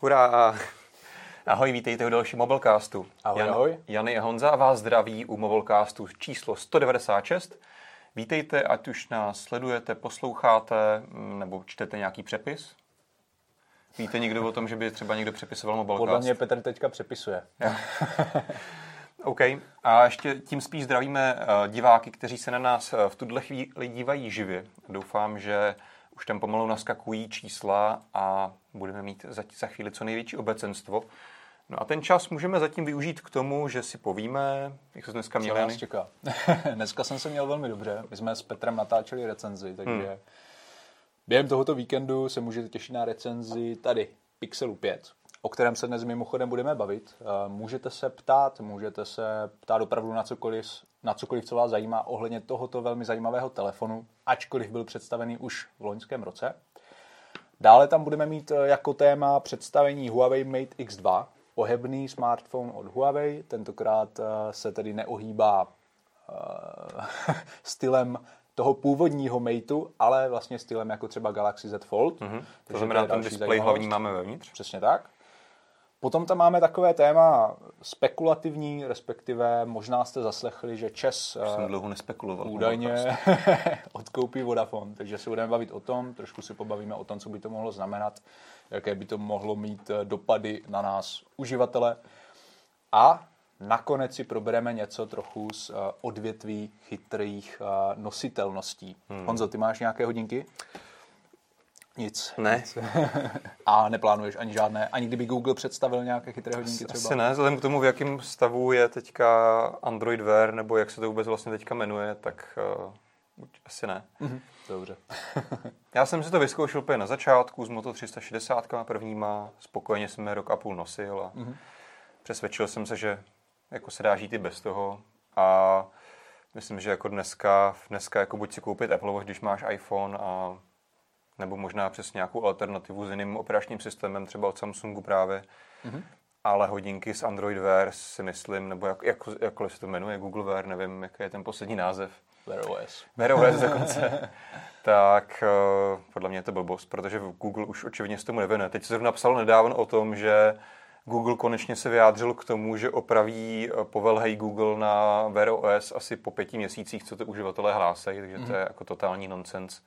Hurá! Ahoj, vítejte u dalšího Mobilecastu. Ahoj, Jan, ahoj. Jany a Honza vás zdraví u Mobilecastu číslo 196. Vítejte, ať už nás sledujete, posloucháte mm, nebo čtete nějaký přepis. Víte někdo o tom, že by třeba někdo přepisoval Mobilecast? Podle mě Petr teďka přepisuje. OK. A ještě tím spíš zdravíme eh, diváky, kteří se na nás eh, v tuhle chvíli dívají živě. Doufám, že už tam pomalu naskakují čísla a budeme mít za, za chvíli co největší obecenstvo. No a ten čas můžeme zatím využít k tomu, že si povíme, jak se dneska měli. Co nás čeká? dneska jsem se měl velmi dobře. My jsme s Petrem natáčeli recenzi, takže hmm. během tohoto víkendu se můžete těšit na recenzi tady, Pixelu 5, o kterém se dnes mimochodem budeme bavit. Eh, můžete se ptát, můžete se ptát opravdu na cokoliv, na cokoliv, co vás zajímá ohledně tohoto velmi zajímavého telefonu, ačkoliv byl představený už v loňském roce. Dále tam budeme mít eh, jako téma představení Huawei Mate X2, ohebný smartphone od Huawei, tentokrát eh, se tedy neohýbá stylem toho původního Mateu, ale vlastně stylem jako třeba Galaxy Z Fold. Mm-hmm. To znamená, ten display hlavní máme vevnitř? Přesně tak. Potom tam máme takové téma spekulativní, respektive možná jste zaslechli, že Čes jsem eh, dlouho nespekuloval. Údajně odkoupí Vodafone, takže se budeme bavit o tom, trošku si pobavíme o tom, co by to mohlo znamenat, jaké by to mohlo mít eh, dopady na nás uživatele. A nakonec si probereme něco trochu z eh, odvětví chytrých nositelností. Hmm. Honzo, ty máš nějaké hodinky? Nic. Ne. Nic. A neplánuješ ani žádné, ani kdyby Google představil nějaké chytré hodinky třeba? Asi ne, vzhledem k tomu, v jakém stavu je teďka Android Wear, nebo jak se to vůbec vlastně teďka jmenuje, tak uh, asi ne. Mm-hmm. Dobře. Já jsem si to vyzkoušel úplně na začátku s Moto 360 prvníma, spokojeně jsem je rok a půl nosil a mm-hmm. přesvědčil jsem se, že jako se dá žít i bez toho a myslím, že jako dneska, dneska jako buď si koupit Apple Watch, když máš iPhone a nebo možná přes nějakou alternativu s jiným operačním systémem, třeba od Samsungu právě. Mm-hmm. Ale hodinky s Android Wear si myslím, nebo jak, jak, jakkoliv se to jmenuje, Google Wear, nevím, jaký je ten poslední název. Wear OS. Wear OS dokonce. tak uh, podle mě je to blbost, protože Google už očividně se tomu nevěnuje. Teď se zrovna psal nedávno o tom, že Google konečně se vyjádřil k tomu, že opraví eh, povel Hey Google na Wear OS asi po pěti měsících, co to uživatelé hlásají, takže mm-hmm. to je mhm. jako totální nonsens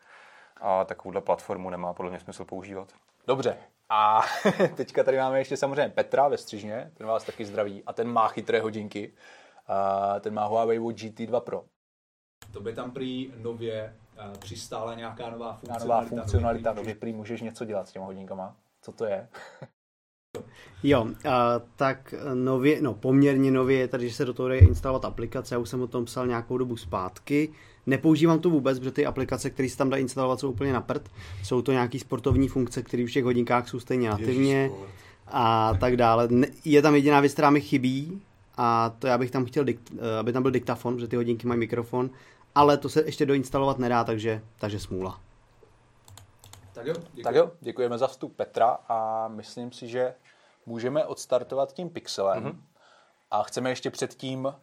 a takovouhle platformu nemá podle mě smysl používat. Dobře. A teďka tady máme ještě samozřejmě Petra ve Střižně, ten vás taky zdraví a ten má chytré hodinky. A ten má Huawei Watch GT2 Pro. To by tam prý nově uh, přistála nějaká nová funkcionalita. Nová funkcionalita, nově prý můžeš něco dělat s těma hodinkama. Co to je? Jo, a, tak nově, no poměrně nově je tady, že se do toho jde instalovat aplikace, já už jsem o tom psal nějakou dobu zpátky, nepoužívám to vůbec, protože ty aplikace, které se tam dá instalovat, jsou úplně na prd, jsou to nějaký sportovní funkce, které v těch hodinkách jsou stejně nativně a tak dále. Je tam jediná věc, která mi chybí a to já bych tam chtěl, dikt, eh, aby tam byl diktafon, protože ty hodinky mají mikrofon, ale to se ještě doinstalovat nedá, takže, takže smůla. Tak jo, děkuji. tak jo, děkujeme za vstup Petra a myslím si, že můžeme odstartovat tím pixelem. Mm-hmm. A chceme ještě předtím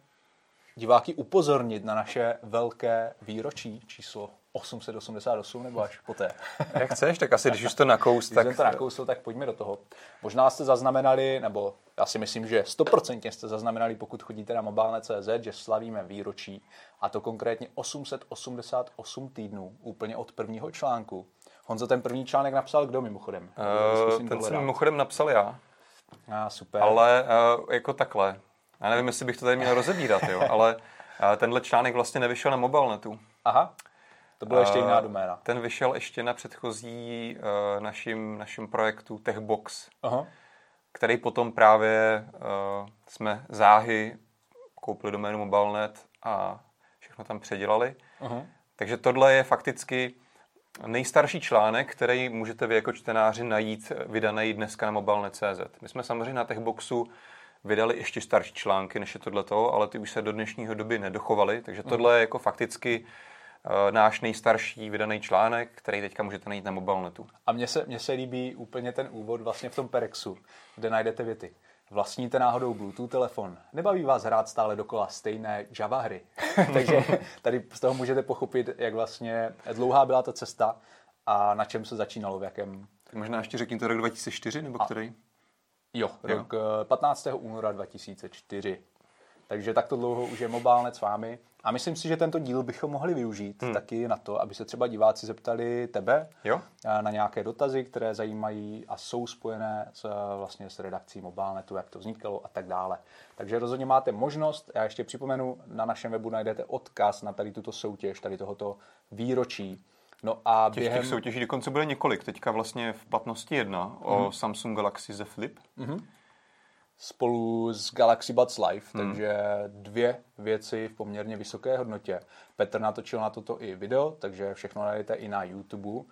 diváky upozornit na naše velké výročí číslo 888 nebo až poté. Jak chceš, tak asi když už to nakous, tak... Když to nakousl, tak pojďme do toho. Možná jste zaznamenali, nebo já si myslím, že 100% jste zaznamenali, pokud chodíte na mobilné.cz, že slavíme výročí a to konkrétně 888 týdnů, úplně od prvního článku. Honzo, ten první článek napsal kdo mimochodem? Uh, ten jsem mimochodem napsal já. A, super. Ale uh, jako takhle. Já nevím, jestli bych to tady měl rozebírat, jo, ale uh, tenhle článek vlastně nevyšel na mobilnetu. Aha. To byla ještě jiná doména. Ten vyšel ještě na předchozí uh, našim, našim projektu Techbox, Aha. který potom právě jsme záhy koupili doménu Mobilenet a všechno tam předělali. Aha. Takže tohle je fakticky nejstarší článek, který můžete vy jako čtenáři najít vydaný dneska na mobilne.cz. My jsme samozřejmě na Techboxu vydali ještě starší články, než je tohleto, ale ty už se do dnešního doby nedochovaly, takže mhm. tohle je jako fakticky uh, náš nejstarší vydaný článek, který teďka můžete najít na mobilnetu. A mně se, mně se líbí úplně ten úvod vlastně v tom Perexu, kde najdete věty. Vlastníte náhodou Bluetooth telefon? Nebaví vás hrát stále dokola stejné Java hry? Takže tady z toho můžete pochopit, jak vlastně dlouhá byla ta cesta a na čem se začínalo, v jakém... Tak možná ještě řekni to rok 2004, nebo a, který? Jo, rok jo. 15. února 2004. Takže takto dlouho už je Mobilenet s vámi. A myslím si, že tento díl bychom mohli využít hmm. taky na to, aby se třeba diváci zeptali tebe jo. na nějaké dotazy, které zajímají a jsou spojené s, vlastně s redakcí Mobilenetu, jak to vznikalo a tak dále. Takže rozhodně máte možnost, já ještě připomenu, na našem webu najdete odkaz na tady tuto soutěž, tady tohoto výročí. No a těch, během... těch soutěží dokonce bude několik. Teďka vlastně v platnosti jedna mm-hmm. o mhm. Samsung Galaxy Z Flip. Mm-hmm spolu s Galaxy Buds Live, hmm. takže dvě věci v poměrně vysoké hodnotě. Petr natočil na toto i video, takže všechno najdete i na YouTube.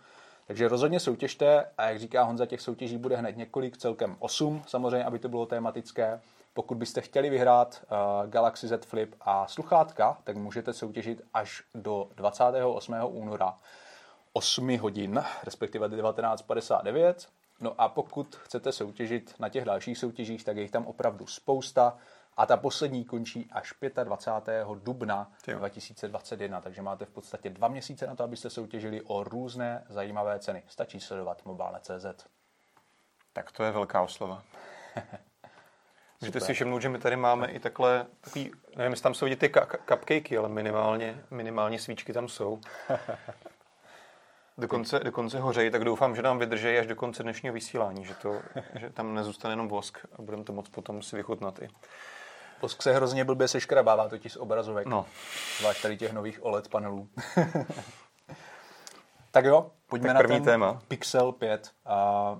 Takže rozhodně soutěžte a jak říká Honza, těch soutěží bude hned několik, celkem osm, samozřejmě, aby to bylo tematické. Pokud byste chtěli vyhrát uh, Galaxy Z Flip a sluchátka, tak můžete soutěžit až do 28. února 8 hodin, respektive 19.59 No a pokud chcete soutěžit na těch dalších soutěžích, tak je jich tam opravdu spousta. A ta poslední končí až 25. dubna jo. 2021, takže máte v podstatě dva měsíce na to, abyste soutěžili o různé zajímavé ceny. Stačí sledovat mobile.cz. Tak to je velká oslova. Můžete si všimnout, že my tady máme i takhle, takový, nevím, jestli tam jsou vidět ty cupcakey, ale minimálně, minimálně svíčky tam jsou. dokonce, dokonce hořejí, tak doufám, že nám vydrží až do konce dnešního vysílání, že, to, že tam nezůstane jenom vosk a budeme to moc potom si vychutnat i. Vosk se hrozně blbě seškrabává totiž z obrazovek. No. Zvlášť tady těch nových OLED panelů. tak jo, pojďme tak první na ten téma. Pixel 5. A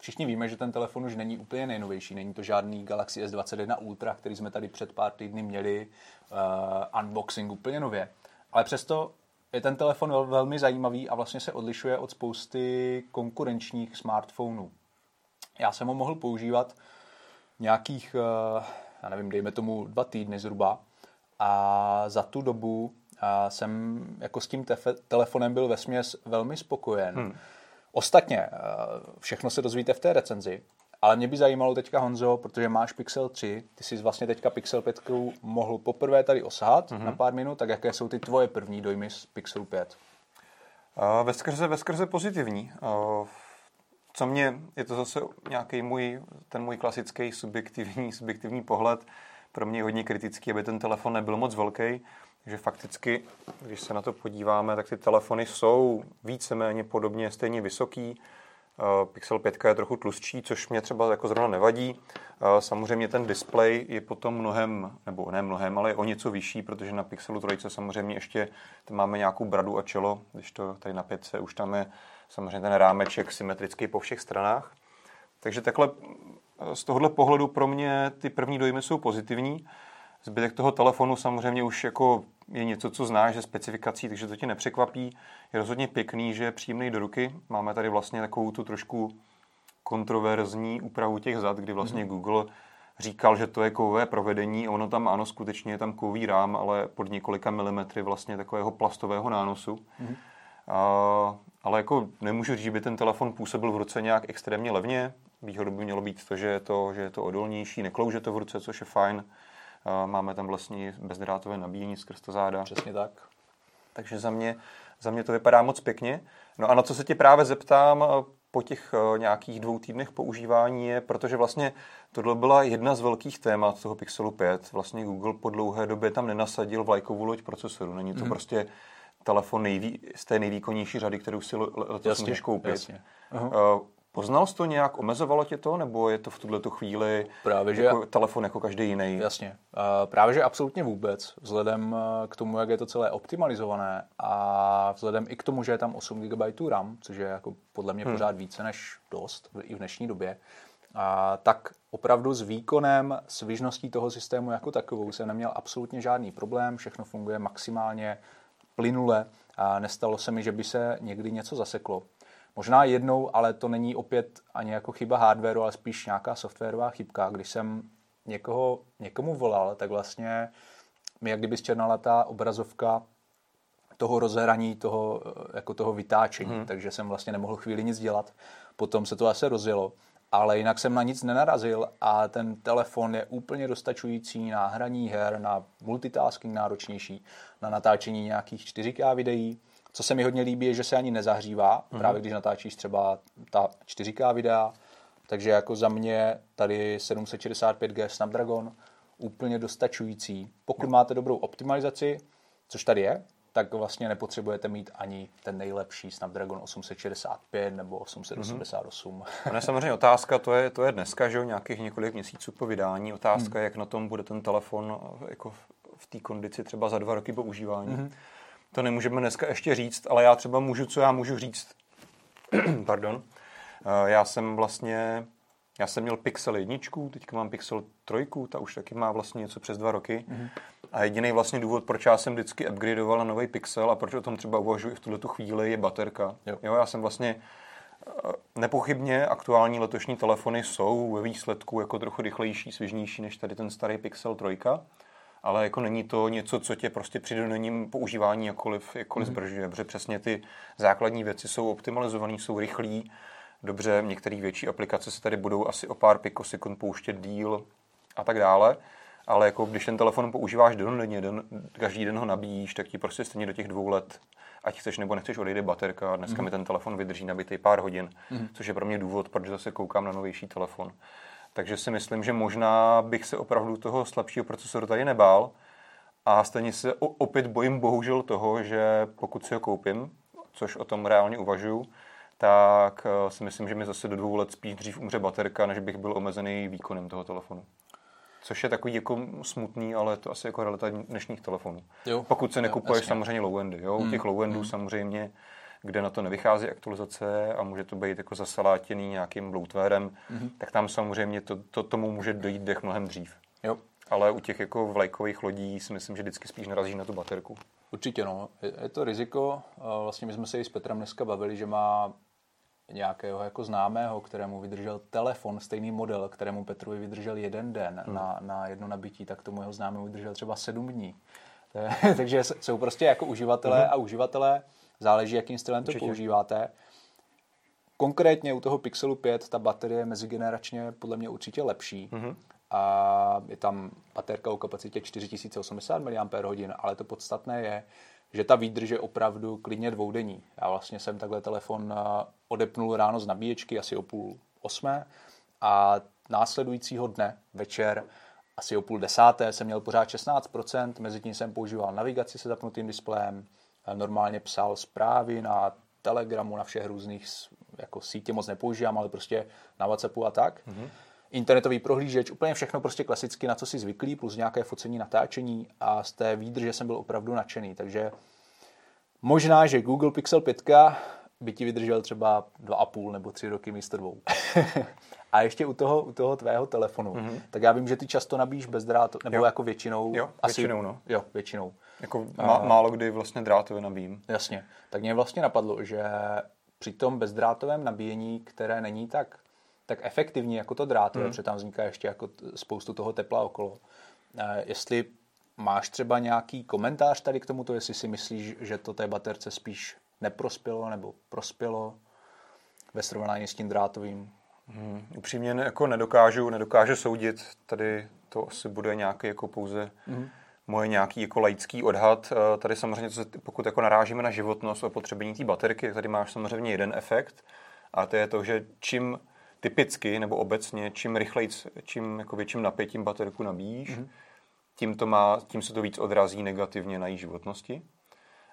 všichni víme, že ten telefon už není úplně nejnovější. Není to žádný Galaxy S21 Ultra, který jsme tady před pár týdny měli uh, unboxing úplně nově. Ale přesto je ten telefon vel, velmi zajímavý a vlastně se odlišuje od spousty konkurenčních smartphonů. Já jsem ho mohl používat nějakých, eh, já nevím, dejme tomu dva týdny zhruba a za tu dobu eh, jsem jako s tím tefe, telefonem byl ve směs velmi spokojen. Hmm. Ostatně, eh, všechno se dozvíte v té recenzi, ale mě by zajímalo teďka, Honzo, protože máš Pixel 3, ty jsi vlastně teďka Pixel 5 mohl poprvé tady osahat mm-hmm. na pár minut, tak jaké jsou ty tvoje první dojmy z Pixelu 5? Uh, ve skrze, ve skrze pozitivní. Uh, co mě, je to zase nějaký můj, ten můj klasický subjektivní, subjektivní pohled, pro mě je hodně kritický, aby ten telefon nebyl moc velký, že fakticky, když se na to podíváme, tak ty telefony jsou víceméně podobně stejně vysoký, Pixel 5 je trochu tlustší, což mě třeba jako zrovna nevadí. Eh, samozřejmě ten displej je potom mnohem, nebo ne mnohem, ale je o něco vyšší, protože na Pixelu 3 samozřejmě ještě máme nějakou bradu a čelo, když to tady na 5 už tam je samozřejmě ten rámeček symetrický po všech stranách. Takže takhle eh, z tohohle pohledu pro mě ty první dojmy jsou pozitivní. Zbytek toho telefonu samozřejmě už jako je něco, co znáš ze specifikací, takže to tě nepřekvapí. Je rozhodně pěkný, že je příjemný do ruky. Máme tady vlastně takovou tu trošku kontroverzní úpravu těch zad, kdy vlastně mm-hmm. Google říkal, že to je kovové provedení. Ono tam ano, skutečně je tam kový rám, ale pod několika milimetry vlastně takového plastového nánosu. Mm-hmm. A, ale jako nemůžu říct, že by ten telefon působil v ruce nějak extrémně levně. Výhodou by mělo být to, že je to, že je to odolnější, neklouže to v ruce, což je fajn. Máme tam vlastně bezdrátové nabíjení skrz to záda. Přesně tak. Takže za mě, za mě to vypadá moc pěkně. No a na co se tě právě zeptám po těch e, nějakých dvou týdnech používání je, protože vlastně tohle byla jedna z velkých témat toho Pixelu 5. Vlastně Google po dlouhé době tam nenasadil vlajkovou loď procesoru. Není to mm. prostě telefon nejví, z té nejvýkonnější řady, kterou si letos můžeš koupit. Jasně. Uh-huh. Poznal jsi to nějak, omezovalo tě to, nebo je to v tuhle chvíli právě, že jako telefon jako každý jiný? Jasně. Právě, že absolutně vůbec, vzhledem eh, k tomu, jak je to celé optimalizované a vzhledem i k tomu, že je tam 8 GB RAM, což je jako podle mě hmm. pořád více než dost i v dnešní době, a tak opravdu s výkonem, s vyžností toho systému jako takovou jsem neměl absolutně žádný problém, všechno funguje maximálně plynule a nestalo se mi, že by se někdy něco zaseklo. Možná jednou, ale to není opět ani jako chyba hardwareu, ale spíš nějaká softwarová chybka. Když jsem někoho, někomu volal, tak vlastně mi jak kdyby zčernala ta obrazovka toho rozhraní, toho, jako toho vytáčení, hmm. takže jsem vlastně nemohl chvíli nic dělat. Potom se to asi rozjelo, ale jinak jsem na nic nenarazil a ten telefon je úplně dostačující na hraní her, na multitasking náročnější, na natáčení nějakých 4K videí, co se mi hodně líbí, je, že se ani nezahřívá, mm-hmm. právě když natáčíš třeba ta 4K videa, Takže jako za mě tady 765G Snapdragon úplně dostačující. Pokud máte dobrou optimalizaci, což tady je, tak vlastně nepotřebujete mít ani ten nejlepší Snapdragon 865 nebo 888. Mm-hmm. je samozřejmě otázka, to je, to je dneska, že jo, nějakých několik měsíců po vydání. Otázka, mm. jak na tom bude ten telefon jako v té kondici třeba za dva roky používání. Mm-hmm. To nemůžeme dneska ještě říct, ale já třeba můžu, co já můžu říct. Pardon. Eh, já jsem vlastně, já jsem měl Pixel jedničku, teďka mám Pixel trojku, ta už taky má vlastně něco přes dva roky. Mm-hmm. A jediný vlastně důvod, proč já jsem vždycky upgradeoval na nový Pixel a proč o tom třeba uvažuji v tuhle chvíli, je baterka. Jo. jo, já jsem vlastně eh, Nepochybně aktuální letošní telefony jsou ve výsledku jako trochu rychlejší, svěžnější než tady ten starý Pixel 3, ale jako není to něco, co tě prostě při denním používání jakkoliv, jakkoliv mm. zbržuje, protože přesně ty základní věci jsou optimalizované, jsou rychlí, dobře, některé větší aplikace se tady budou asi o pár pikosekund pouštět díl a tak dále, ale jako když ten telefon používáš denně, den, každý den ho nabíjíš, tak ti prostě stejně do těch dvou let, ať chceš nebo nechceš, odejde baterka. Dneska mm. mi ten telefon vydrží nabitý pár hodin, mm. což je pro mě důvod, proč zase koukám na novější telefon. Takže si myslím, že možná bych se opravdu toho slabšího procesoru tady nebál. A stejně se opět bojím bohužel toho, že pokud si ho koupím, což o tom reálně uvažuju, tak eh, si myslím, že mi zase do dvou let spíš dřív umře baterka, než bych byl omezený výkonem toho telefonu. Což je takový jako smutný, ale to asi jako realita dnešních telefonů. Jo, Pokud se nekupuješ jo, samozřejmě low-endy. Jo? Hmm. U těch low-endů hmm. samozřejmě, kde na to nevychází aktualizace a může to být jako zasalátěný nějakým bloatwarem, hmm. tak tam samozřejmě to, to, tomu může dojít dech mnohem dřív. Jo. Ale u těch jako vlajkových lodí si myslím, že vždycky spíš narazí na tu baterku. Určitě no. Je, je to riziko. Vlastně my jsme se i s Petrem dneska bavili, že má nějakého jako známého, kterému vydržel telefon, stejný model, kterému Petrovi vydržel jeden den hmm. na, na jedno nabití, tak tomu jeho známému vydržel třeba sedm dní. Takže jsou prostě jako uživatelé hmm. a uživatelé, záleží, jakým stylem to Určitě. používáte. Konkrétně u toho Pixelu 5 ta baterie je mezigeneračně podle mě určitě lepší. hmm A je tam baterka o kapacitě 4080 mAh, ale to podstatné je, že ta výdrž je opravdu klidně dvoudenní. Já vlastně jsem takhle telefon eh, odepnul ráno z nabíječky asi o půl osmé a následujícího dne večer asi o půl desáté jsem měl pořád 16%, mezi tím jsem používal navigaci se zapnutým displejem, normálně psal zprávy na Telegramu, na všech různých jako sítě moc nepoužívám, ale prostě na WhatsAppu a tak. Mm-hmm internetový prohlížeč, úplně všechno prostě klasicky, na co si zvyklý, plus nějaké focení, natáčení a z té výdrže jsem byl opravdu nadšený. Takže možná, že Google Pixel 5 by ti vydržel třeba 2,5 nebo 3 roky místo dvou. a ještě u toho, u toho tvého telefonu, mm-hmm. tak já vím, že ty často nabíjíš bez drátu, nebo jo. jako většinou. Jo, asi, většinou, no. Jo, většinou. Jako má, málo kdy vlastně drátově nabíjím. Jasně. Tak mě vlastně napadlo, že při tom bezdrátovém nabíjení, které není tak tak efektivní jako to drátové, hmm. protože tam vzniká ještě jako spoustu toho tepla okolo. Jestli máš třeba nějaký komentář tady k tomuto, jestli si myslíš, že to té baterce spíš neprospělo nebo prospělo ve srovnání s tím drátovým? Hmm, upřímně ne, jako nedokážu, nedokážu soudit. Tady to asi bude nějaký jako pouze hmm. moje nějaký jako laický odhad. Eh, tady samozřejmě, pokud jako narážíme na životnost a potřebení té baterky, tady máš samozřejmě jeden efekt a to je to, že čím typicky nebo obecně, čím rychleji, čím jako větším napětím baterku nabíjíš, mm-hmm. tím, to má, tím se to víc odrazí negativně na její životnosti.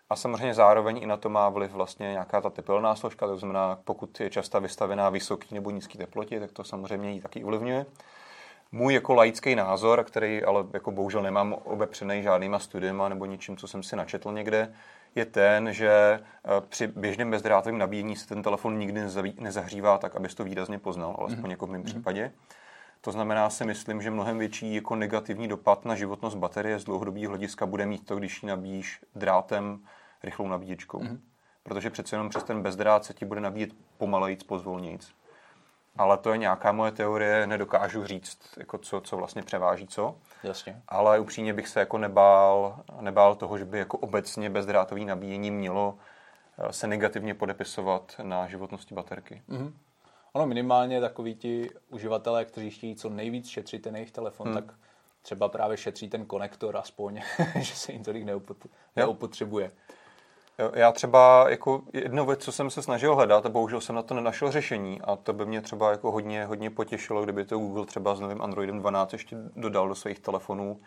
A samozřejmě zároveň i na to má vliv vlastně nějaká ta tepelná složka, to znamená, pokud je často vystavená vysoký nebo nízký teplotě, tak to samozřejmě ji taky ovlivňuje. Můj jako laický názor, který ale jako bohužel nemám obepřený žádnýma studiema nebo ničím, co jsem si načetl někde, je ten, že eh, při běžném bezdrátovém nabíjení se ten telefon nikdy nezahřívá tak, abys to výrazně poznal, alespoň mm-hmm. jako v mém mm-hmm. případě. To znamená si myslím, že mnohem větší jako negativní dopad na životnost baterie z dlouhodobého hlediska bude mít to, když ji nabíjíš drátem rychlou nabíječkou. Mm-hmm. Protože přece jenom přes ten bezdrát se ti bude nabíjet pomalejc, pozvolnějc ale to je nějaká moje teorie, nedokážu říct, jako co, co vlastně převáží co. Jasně. Ale upřímně bych se jako nebál, nebál toho, že by jako obecně bezdrátový nabíjení mělo eh, se negativně podepisovat na životnosti baterky. Mm-hmm. Ono minimálně takoví ti uživatelé, kteří chtějí co nejvíc šetřit ten jejich telefon, hmm. tak třeba právě šetří ten konektor aspoň, že se jim tolik neupot- neupotřebuje. Já třeba jako jednu věc, co jsem se snažil hledat a bohužel jsem na to nenašel řešení a to by mě třeba jako hodně, hodně potěšilo, kdyby to Google třeba s novým Androidem 12 ještě dodal do svých telefonů,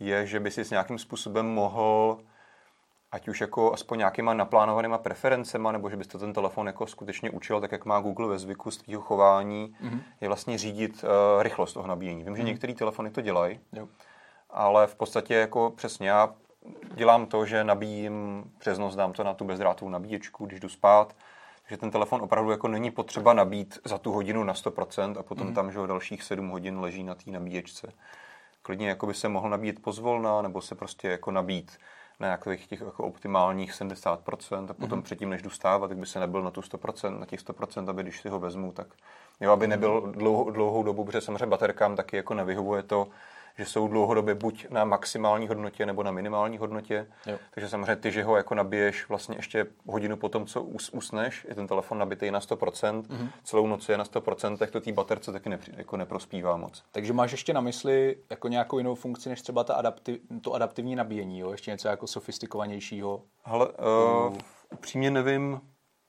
je, že by si s nějakým způsobem mohl ať už jako aspoň nějakýma naplánovanýma preferencema, nebo že byste ten telefon jako skutečně učil, tak jak má Google ve zvyku z tvého chování, mm-hmm. je vlastně řídit uh, rychlost toho nabíjení. Vím, mm-hmm. že některé telefony to dělají, ale v podstatě jako přesně já dělám to, že nabíjím přes noc, dám to na tu bezdrátovou nabíječku, když jdu spát, že ten telefon opravdu jako není potřeba nabít za tu hodinu na 100% a potom mm. tam, že o dalších 7 hodin leží na té nabíječce. Klidně jako by se mohl nabít pozvolna, nebo se prostě jako nabít na nějakých těch jako optimálních 70% a potom mm. předtím, než jdu stávat, tak by se nebyl na tu 100%, na těch 100%, aby když si ho vezmu, tak jo, aby nebyl dlouhou, dlouhou dobu, protože samozřejmě baterkám taky jako nevyhovuje to, že jsou dlouhodobě buď na maximální hodnotě nebo na minimální hodnotě. Jo. Takže samozřejmě ty, že ho jako nabiješ vlastně ještě hodinu po tom, co usneš, je ten telefon nabitý na 100%, mm-hmm. celou noc je na 100%, tak to té baterce taky ne, jako neprospívá moc. Takže máš ještě na mysli jako nějakou jinou funkci, než třeba ta adaptiv, to adaptivní nabíjení, jo? ještě něco jako sofistikovanějšího? Hele, uh, upřímně nevím,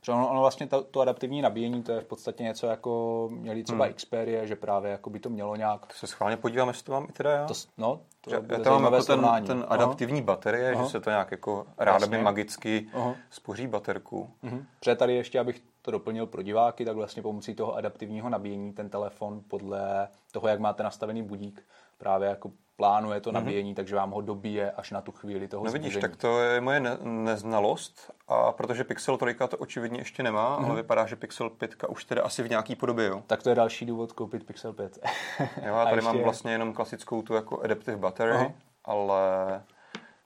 že ono, ono vlastně to, to adaptivní nabíjení, to je v podstatě něco jako měli třeba hmm. Xperia, že právě jako by to mělo nějak... To se schválně podívám, jestli to mám i teda já. To, no, to že, já tam mám jako ten, ten adaptivní Aha. baterie, Aha. že se to nějak jako ráda magicky Aha. spoří baterku. Mhm. Protože tady ještě, abych to doplnil pro diváky, tak vlastně pomocí toho adaptivního nabíjení ten telefon podle toho, jak máte nastavený budík, právě jako plánuje to mhm. nabíjení, mm-hmm. takže vám ho dobíje až na tu chvíli toho No vidíš, tak to je moje ne- neznalost, a protože Pixel 3 to očividně ještě nemá, mm-hmm. ale mhm. vypadá, že Pixel 5 už teda asi v nějaký podobě, jo. Tak to je další důvod koupit Pixel 5. jo, já tady mám vlastně jenom klasickou tu jako adaptive battery, uh-huh. ale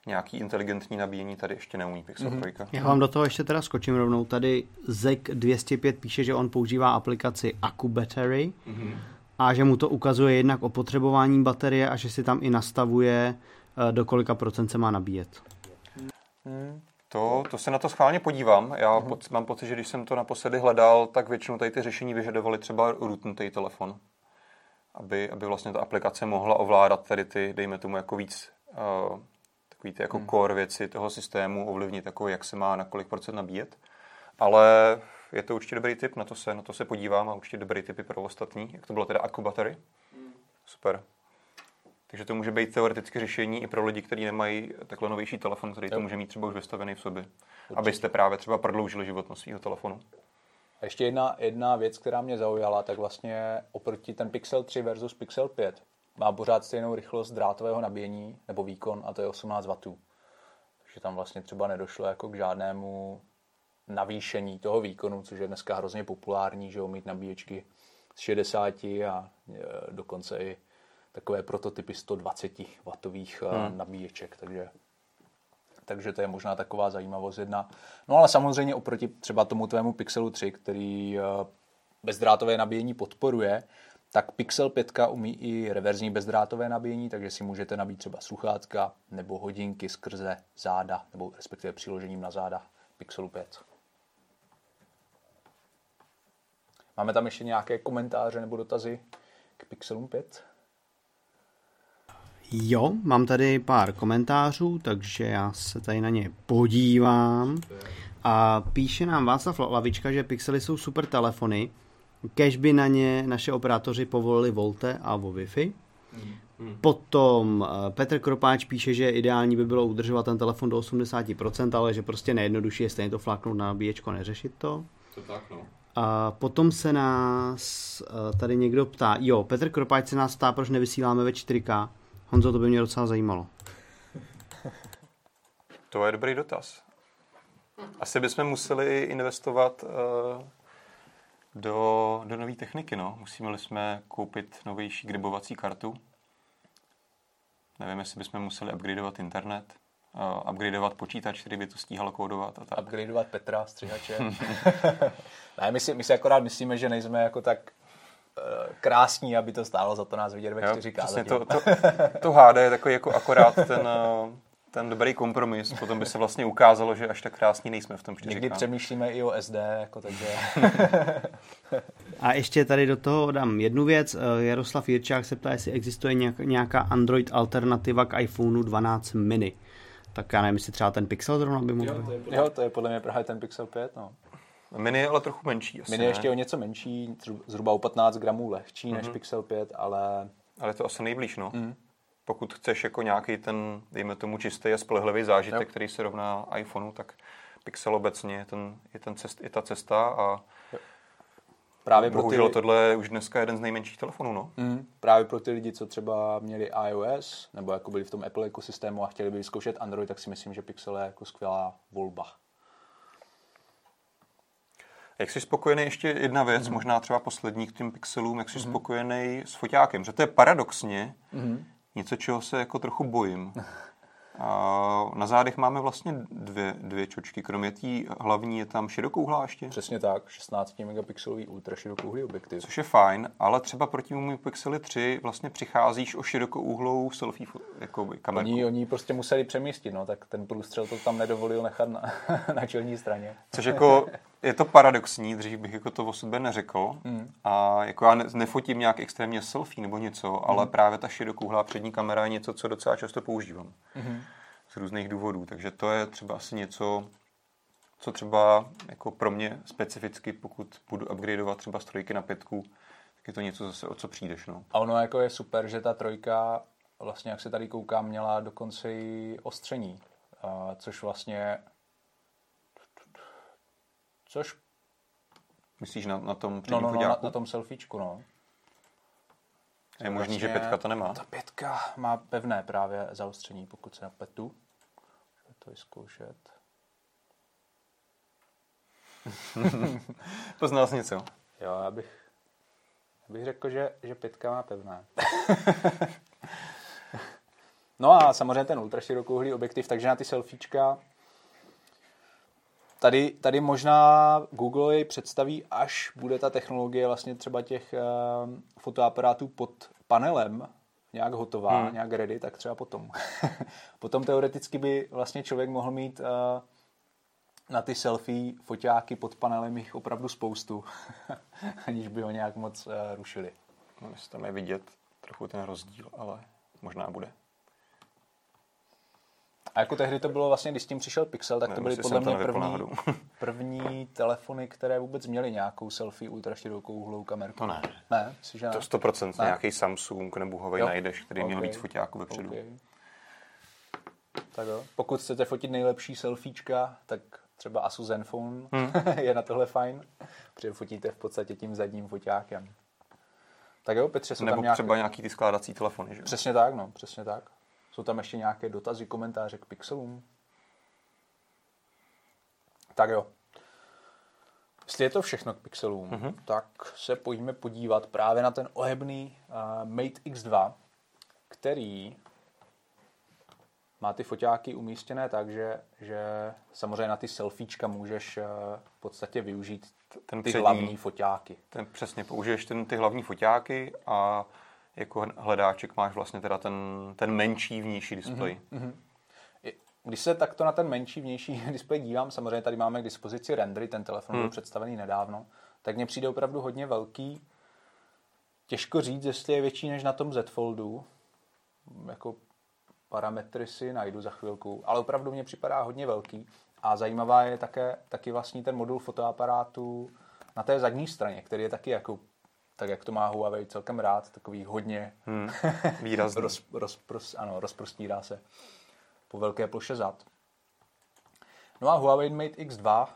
nějaký inteligentní nabíjení tady ještě neumí Pixel mm-hmm. 3. Já vám do toho ještě teda skočím rovnou. Tady ZEC 205 píše, že on používá aplikaci Accu Battery, mm-hmm a že mu to ukazuje jednak o potřebování baterie a že si tam i nastavuje, eh, do kolika procent se má nabíjet. Hmm. To, to se na to schválně podívám. Já uh-huh. poc, mám pocit, že když jsem to naposledy hledal, tak většinou tady ty řešení vyžadovaly třeba rootnutý telefon. Aby, aby vlastně ta aplikace mohla ovládat tady ty, dejme tomu, jako víc uh, takový ty jako hmm. core věci toho systému, ovlivnit, jako jak se má na kolik procent nabíjet. Ale je to určitě dobrý tip, na to se, na to se podívám a určitě dobrý tipy pro ostatní. Jak to bylo teda Akku Battery? Mm. Super. Takže to může být teoreticky řešení i pro lidi, kteří nemají takhle novější telefon, který to může mít třeba už vystavený v sobě. Určitě. Abyste právě třeba prodloužili životnost svého telefonu. A ještě jedna, jedna věc, která mě zaujala, tak vlastně oproti ten Pixel 3 versus Pixel 5 má pořád stejnou rychlost drátového nabíjení nebo výkon a to je 18 W. Takže tam vlastně třeba nedošlo jako k žádnému navýšení toho výkonu, což je dneska hrozně populární, že jo, mít nabíječky z 60 a e, dokonce i takové prototypy 120 W hmm. nabíječek, takže takže to je možná taková zajímavost jedna. No ale samozřejmě oproti třeba tomu tvému Pixelu 3, který e, bezdrátové nabíjení podporuje, tak Pixel 5 umí i reverzní bezdrátové nabíjení, takže si můžete nabít třeba sluchátka nebo hodinky skrze záda, nebo respektive přiložením na záda Pixelu 5. Máme tam ještě nějaké komentáře nebo dotazy k Pixelům 5? Jo, mám tady pár komentářů, takže já se tady na ně podívám. A píše nám Václav Lavička, že Pixely jsou super telefony, kež by na ně naše operátoři povolili Volte a vo Wi-Fi. Hmm. Potom eh, Petr Kropáč píše, že ideální by bylo udržovat ten telefon do 80%, ale že prostě nejjednodušší je stejně to fláknout na nabíječko, neřešit to. To tak, no. A potom se nás eh, tady někdo ptá, jo, Petr Kropáč se nás ptá, proč nevysíláme ve 4K. Honzo, to by mě docela zajímalo. To je dobrý dotaz. Asi bychom museli investovat uh, do, do nové techniky, no. Musíme jsme koupit novější gribovací kartu. Nevím, jestli bychom museli upgradeovat internet uh, upgradeovat počítač, který by to stíhalo kódovat. A tak. Upgradeovat Petra, střihače. ne, my si, my si akorát myslíme, že nejsme jako tak uh, krásní, aby to stálo za to nás vidět ve 4K. to, to, to HD je takový jako akorát ten, uh, ten dobrý kompromis. Potom by se vlastně ukázalo, že až tak krásní nejsme v tom 4K. Někdy přemýšlíme i o SD, jako takže... A ještě tady do toho dám jednu věc. Eh, Jaroslav Jirčák se ptá, jestli existuje nějaká Android alternativa k iPhoneu 12 mini Tak já nevím, jestli třeba ten Pixel zrovna by mohl. Jo, to je, jo, to je podle mě právě ten Pixel 5, no. Mini je ale trochu menší. Asi Mini je ještě o něco menší, zhruba o 15 gramů lehčí mm-hmm. než mhm. Pixel 5, ale... Ale to asi nejblíž, no. Mm. Pokud chceš jako nějaký ten, dejme tomu, čistý a spolehlivý zážitek, jo. který se rovná iPhoneu, tak Pixel obecně je, ten, je, ten cest, je ta cesta a. Právě Bohužel pro ty... tohle je už dneska jeden z nejmenších telefonů, no. Mm, právě pro ty lidi, co třeba měli iOS, nebo jako byli v tom Apple ekosystému a chtěli by vyzkoušet Android, tak si myslím, že Pixel je jako skvělá volba. Jak jsi spokojený, ještě jedna věc, mm-hmm. možná třeba poslední k těm pixelům, jak jsi mm-hmm. spokojený s foťákem, že to je paradoxně mm-hmm. něco, čeho se jako trochu bojím. Na zádech máme vlastně dvě, dvě čočky. Kromě té hlavní je tam širokouhlá ještě. Přesně tak, 16 megapixelový ultra širokouhlý objektiv. Což je fajn, ale třeba proti mu Pixely 3 vlastně přicházíš o širokouhlou selfie jako kameru. Oni, oni prostě museli přemístit, no, tak ten průstřel to tam nedovolil nechat na, na čelní straně. Což jako je to paradoxní, dřív bych jako to o sobě neřekl. Mm. A jako já nefotím nějak extrémně selfie nebo něco, mm. ale právě ta širokouhlá přední kamera je něco, co docela často používám. Mm. Z různých důvodů. Takže to je třeba asi něco, co třeba jako pro mě specificky, pokud budu upgradeovat třeba z trojky na pětku, tak je to něco zase, o co přijdeš. No. A ono jako je super, že ta trojka, vlastně jak se tady koukám, měla dokonce i ostření, což vlastně Což... Myslíš na, na tom no, no, no, na, na, tom selfiečku, no. Je možný, vlastně, že pětka to nemá? Ta pětka má pevné právě zaostření, pokud se napletu. Můžeme to vyzkoušet. Poznal jsi něco? Jo, já bych, já bych řekl, že, že pětka má pevné. no a samozřejmě ten ultraširokouhlý objektiv, takže na ty selfiečka Tady, tady možná Google jej představí, až bude ta technologie vlastně třeba těch uh, fotoaparátů pod panelem nějak hotová, hmm. nějak ready, tak třeba potom. potom teoreticky by vlastně člověk mohl mít uh, na ty selfie foťáky pod panelem jich opravdu spoustu, aniž by ho nějak moc uh, rušili. No, tam je vidět trochu ten rozdíl, ale možná bude. A jako tehdy to bylo vlastně, když s tím přišel Pixel, tak to byly podle mě první, první telefony, které vůbec měly nějakou selfie ultra širokou úhlou kamerku. To ne. Ne, že ne? To 100% ne. nějaký Samsung nebo Huawei jo. najdeš, který okay. měl víc foťáků vepředu. Okay. Tak jo. Pokud chcete fotit nejlepší selfiečka, tak třeba Asus Zenfone hmm. je na tohle fajn, protože fotíte v podstatě tím zadním foťákem. Tak jo, Petře, jsou Nebo tam nějaké... třeba nějaký ty skládací telefony, že? Přesně tak, no, přesně tak. Jsou tam ještě nějaké dotazy, komentáře k pixelům? Tak jo. Jestli je to všechno k pixelům, mm-hmm. tak se pojďme podívat právě na ten ohebný uh, Mate X2, který má ty foťáky umístěné tak, že, že samozřejmě na ty selfiečka můžeš uh, v podstatě využít ten ty přední, hlavní foťáky. Ten, přesně, použiješ ten, ty hlavní foťáky a jako hledáček máš vlastně teda ten, ten menší vnější displej. Mm-hmm. Když se takto na ten menší vnější displej dívám, samozřejmě tady máme k dispozici rendery, ten telefon hmm. byl představený nedávno, tak mně přijde opravdu hodně velký. Těžko říct, jestli je větší než na tom Z Foldu. Jako parametry si najdu za chvilku, ale opravdu mě připadá hodně velký. A zajímavá je také, taky vlastně ten modul fotoaparátu na té zadní straně, který je taky jako tak jak to má Huawei celkem rád, takový hodně hmm, výrazný. roz, roz, ano, rozprostírá se po velké ploše zad. No a Huawei Mate X2 uh,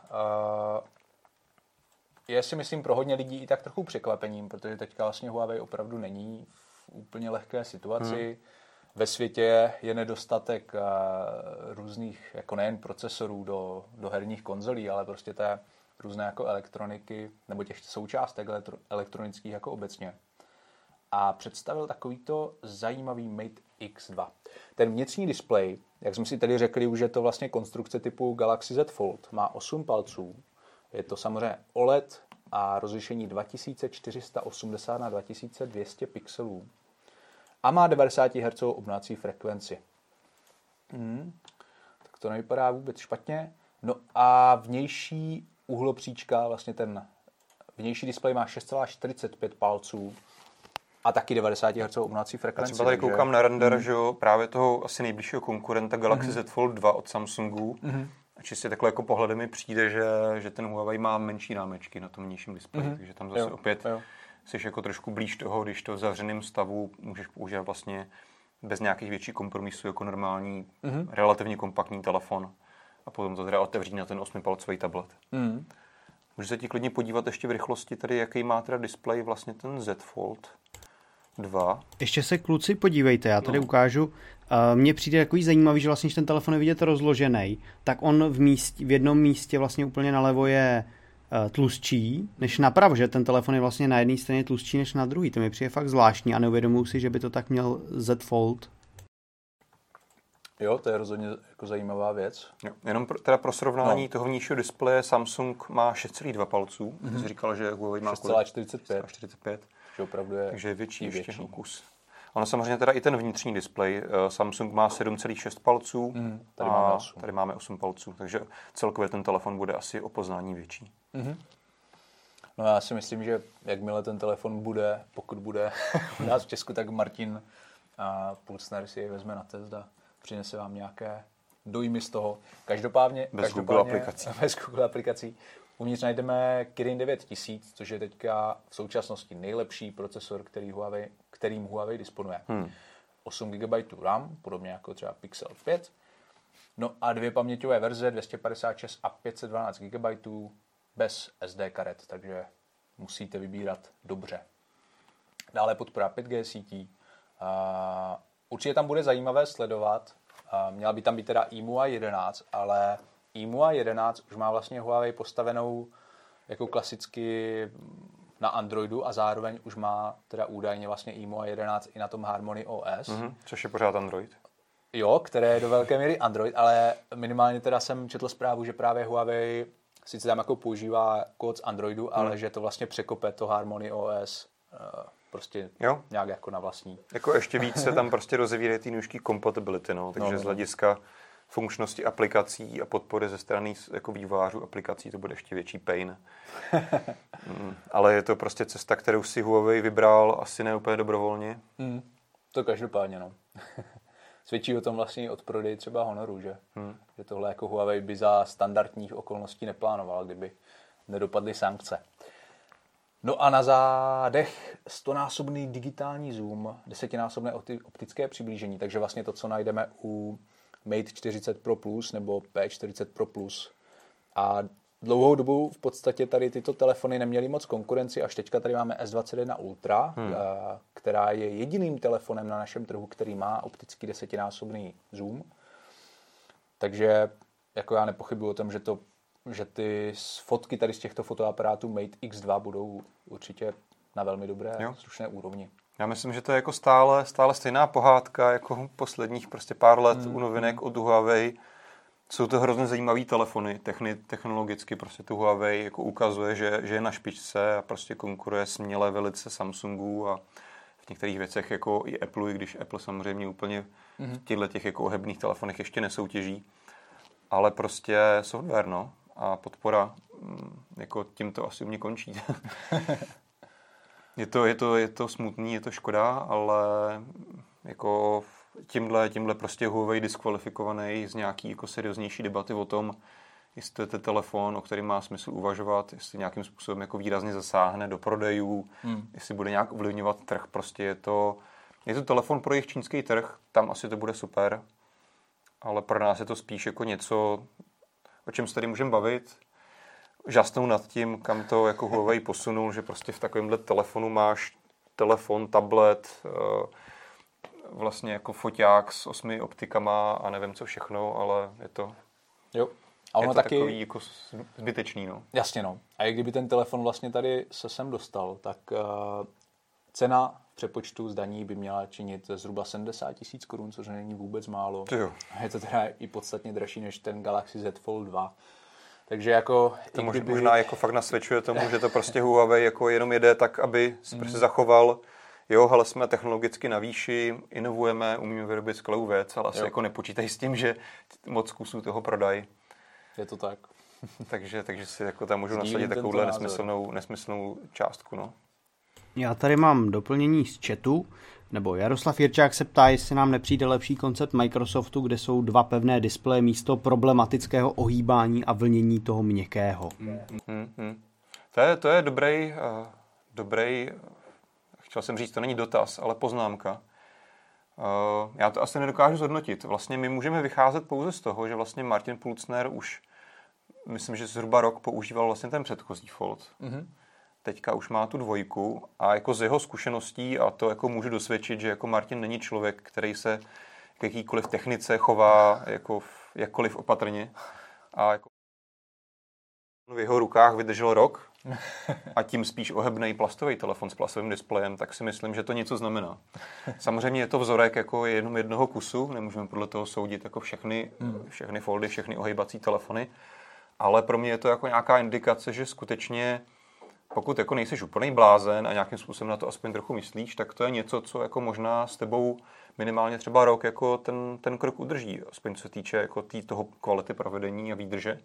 eh, je si myslím pro hodně lidí i tak trochu překvapením, protože teďka vlastně Huawei opravdu není v úplně lehké situaci. Hmm. Ve světě je nedostatek uh, různých, jako nejen procesorů do, do herních konzolí, ale prostě té různé jako elektroniky, nebo těch součástek elektro, elektronických jako obecně. A představil takovýto zajímavý Mate X2. Ten vnitřní displej, jak jsme si tady řekli, už je to vlastně konstrukce typu Galaxy Z Fold, má 8 palců. Je to samozřejmě OLED a rozlišení 2480 na 2200 pixelů. A má 90 Hz obnovací frekvenci. Hmm. Tak to nevypadá vůbec špatně. No a vnější uhlopříčka, vlastně ten vnější displej má 6,45 palců A taky 90 Hz obnovací frekvenci. Třeba tady koukám že... na render, mm. že jo, právě toho asi nejbližšího konkurenta Galaxy mm. Z Fold 2 od Samsungu. Mm. A čistě takhle jako pohledem mi přijde, že, že ten Huawei má menší námečky na tom nižším displeji, mm. takže tam zase jo, opět jo. jsi jako trošku blíž toho, když to v zavřeném stavu můžeš používat vlastně bez nějakých větších kompromisů jako normální, mm. relativně kompaktní telefon a potom to teda otevřít na ten 8-palcový tablet. Mm. Můžeš se ti klidně podívat ještě v rychlosti tady, jaký má teda displej vlastně ten Z Fold 2. Ještě se kluci podívejte, já tady no. ukážu. Mně přijde takový zajímavý, že vlastně, když ten telefon je vidět rozložený, tak on v, míst, v jednom místě vlastně úplně nalevo je e, tlustší než napravo, že ten telefon je vlastně na jedné straně tlustší než na druhý. To mi přijde fakt zvláštní a neuvědomuji si, že by to tak měl Z Fold. Jo, to je rozhodně jako zajímavá věc. Jo, jenom pro, teda pro srovnání no. toho vnějšího displeje Samsung má 6,2 palců. Mm-hmm. Jsi říkal, že Huawei má 6,45. 45. Že opravdu je Takže je větší, ještě větší. kus. Ono samozřejmě teda i ten vnitřní displej. Eh, Samsung má 7,6 palců mm, tady, a máme 8. tady máme 8 palců, takže celkově ten telefon bude asi o poznání větší. Mm-hmm. No já si myslím, že jakmile ten telefon bude, pokud bude u nás v Česku, tak Martin a Pulsner si je vezme na test a přinese vám nějaké dojmy z toho. Každopádně, bez každopádně, Google aplikací. Bez Google aplikací. Uvnitř najdeme Kirin 9000, což je teďka v současnosti nejlepší procesor, který Huawei, kterým Huawei disponuje. Hmm. 8 GB RAM, podobně jako třeba Pixel 5. No a dvě paměťové verze, 256 a 512 GB bez SD karet, takže musíte vybírat dobře. Dále podpora 5G sítí. Určitě tam bude zajímavé sledovat, měla by tam být teda EMUI 11, ale EMUI 11 už má vlastně Huawei postavenou jako klasicky na Androidu a zároveň už má teda údajně vlastně EMUI 11 i na tom Harmony OS. Mm-hmm, což je pořád Android. Jo, které je do velké míry Android, ale minimálně teda jsem četl zprávu, že právě Huawei sice tam jako používá kód z Androidu, mm. ale mhm. že to vlastně překope to Harmony OS eh, prostě jo. nějak jako na vlastní. Jako ještě víc se tam prostě rozevírají ty nůžky compatibility, no, takže no, no. z hlediska funkčnosti aplikací a podpory ze strany jako vývojářů aplikací to bude ještě větší pain. mm, ale je to prostě cesta, kterou si Huawei vybral asi ne úplně dobrovolně. Mm, to každopádně, no. Svědčí o tom vlastně od prodej třeba Honoru, že? Hmm. že tohle jako Huawei by za standardních okolností neplánoval, kdyby nedopadly sankce. No a na zádech stonásobný digitální zoom, desetinásobné optické přiblížení, takže vlastně to, co najdeme u Mate 40 Pro Plus nebo P40 Pro Plus. A dlouhou dobu v podstatě tady tyto telefony neměly moc konkurenci, až teďka tady máme S21 Ultra, hmm. Eh, která je jediným telefonem na našem trhu, který má optický desetinásobný zoom. Takže jako já nepochybuji o tom, že, to, že ty fotky tady z těchto fotoaparátů Mate X2 budou určitě na velmi dobré jo. slušné úrovni. Já myslím, že to je jako stále, stále stejná pohádka jako posledních prostě pár let mm. u novinek mm. od Huawei. Jsou to hrozně zajímavé telefony, techni, technologicky prostě tu Huawei jako ukazuje, že, že je na špičce a prostě konkuruje směle velice Samsungu a v některých věcech jako i Apple, i když Apple samozřejmě úplně mm. v těchto těch jako ohebných telefonech ještě nesoutěží. Ale prostě software, no, a podpora, mm, jako tím to asi u mě končí. Je to, je, to, je to smutný, je to škoda, ale jako tímhle, tímhle prostě Huawei diskvalifikovaný z nějaký jako serióznější debaty o tom, jestli to je telefon, o kterém má smysl uvažovat, jestli nějakým způsobem jako výrazně zasáhne do prodejů, hmm. jestli bude nějak ovlivňovat trh. Prostě je to, je to telefon pro jejich čínský trh, tam asi to bude super, ale pro nás je to spíš jako něco, o čem se tady můžeme bavit, žasnou nad tím, kam to jako Huawei posunul, že prostě v takovémhle telefonu máš telefon, tablet, eh, vlastně jako foťák s osmi optikama a nevím co všechno, ale je to, jo. A ono je to taky... takový jako zbytečný. No. Jasně no. A i kdyby ten telefon vlastně tady se sem dostal, tak uh, cena přepočtu zdaní by měla činit zhruba 70 tisíc korun, což není vůbec málo. Jo. Je to teda i podstatně dražší než ten Galaxy Z Fold 2. Takže jako... To možná, kdyby... možná jako fakt nasvědčuje tomu, že to prostě Huawei jako jenom jede tak, aby si prostě zachoval jo, ale jsme technologicky na výši, inovujeme, umíme vyrobit skvělou věc, ale asi jako nepočítají s tím, že moc kusů toho prodají. Je to tak. takže, takže si jako tam můžu nasadit takovouhle nesmyslnou, nesmyslnou částku, no. Já tady mám doplnění z chatu, nebo Jaroslav Jirčák se ptá, jestli nám nepřijde lepší koncept Microsoftu, kde jsou dva pevné displeje místo problematického ohýbání a vlnění toho měkkého. Hmm, hmm, hmm. To, je, to je dobrý, uh, dobrý, chtěl jsem říct, to není dotaz, ale poznámka. Uh, já to asi nedokážu zhodnotit. Vlastně my můžeme vycházet pouze z toho, že vlastně Martin Pulcner už, myslím, že zhruba rok používal vlastně ten předchozí Fold. Mm-hmm teďka už má tu dvojku a jako z jeho zkušeností, a to jako můžu dosvědčit, že jako Martin není člověk, který se k jakýkoliv technice chová jako jakkoliv opatrně a jako v jeho rukách vydržel rok a tím spíš ohebný plastový telefon s plastovým displejem, tak si myslím, že to něco znamená. Samozřejmě je to vzorek jako jenom jednoho kusu, nemůžeme podle toho soudit jako všechny, hmm. všechny foldy, všechny ohybací telefony, ale pro mě je to jako nějaká indikace, že skutečně pokud jako nejsi úplný blázen a nějakým způsobem na to aspoň trochu myslíš, tak to je něco, co jako možná s tebou minimálně třeba rok jako ten, ten krok udrží, aspoň co se týče jako tý, toho kvality provedení a výdrže.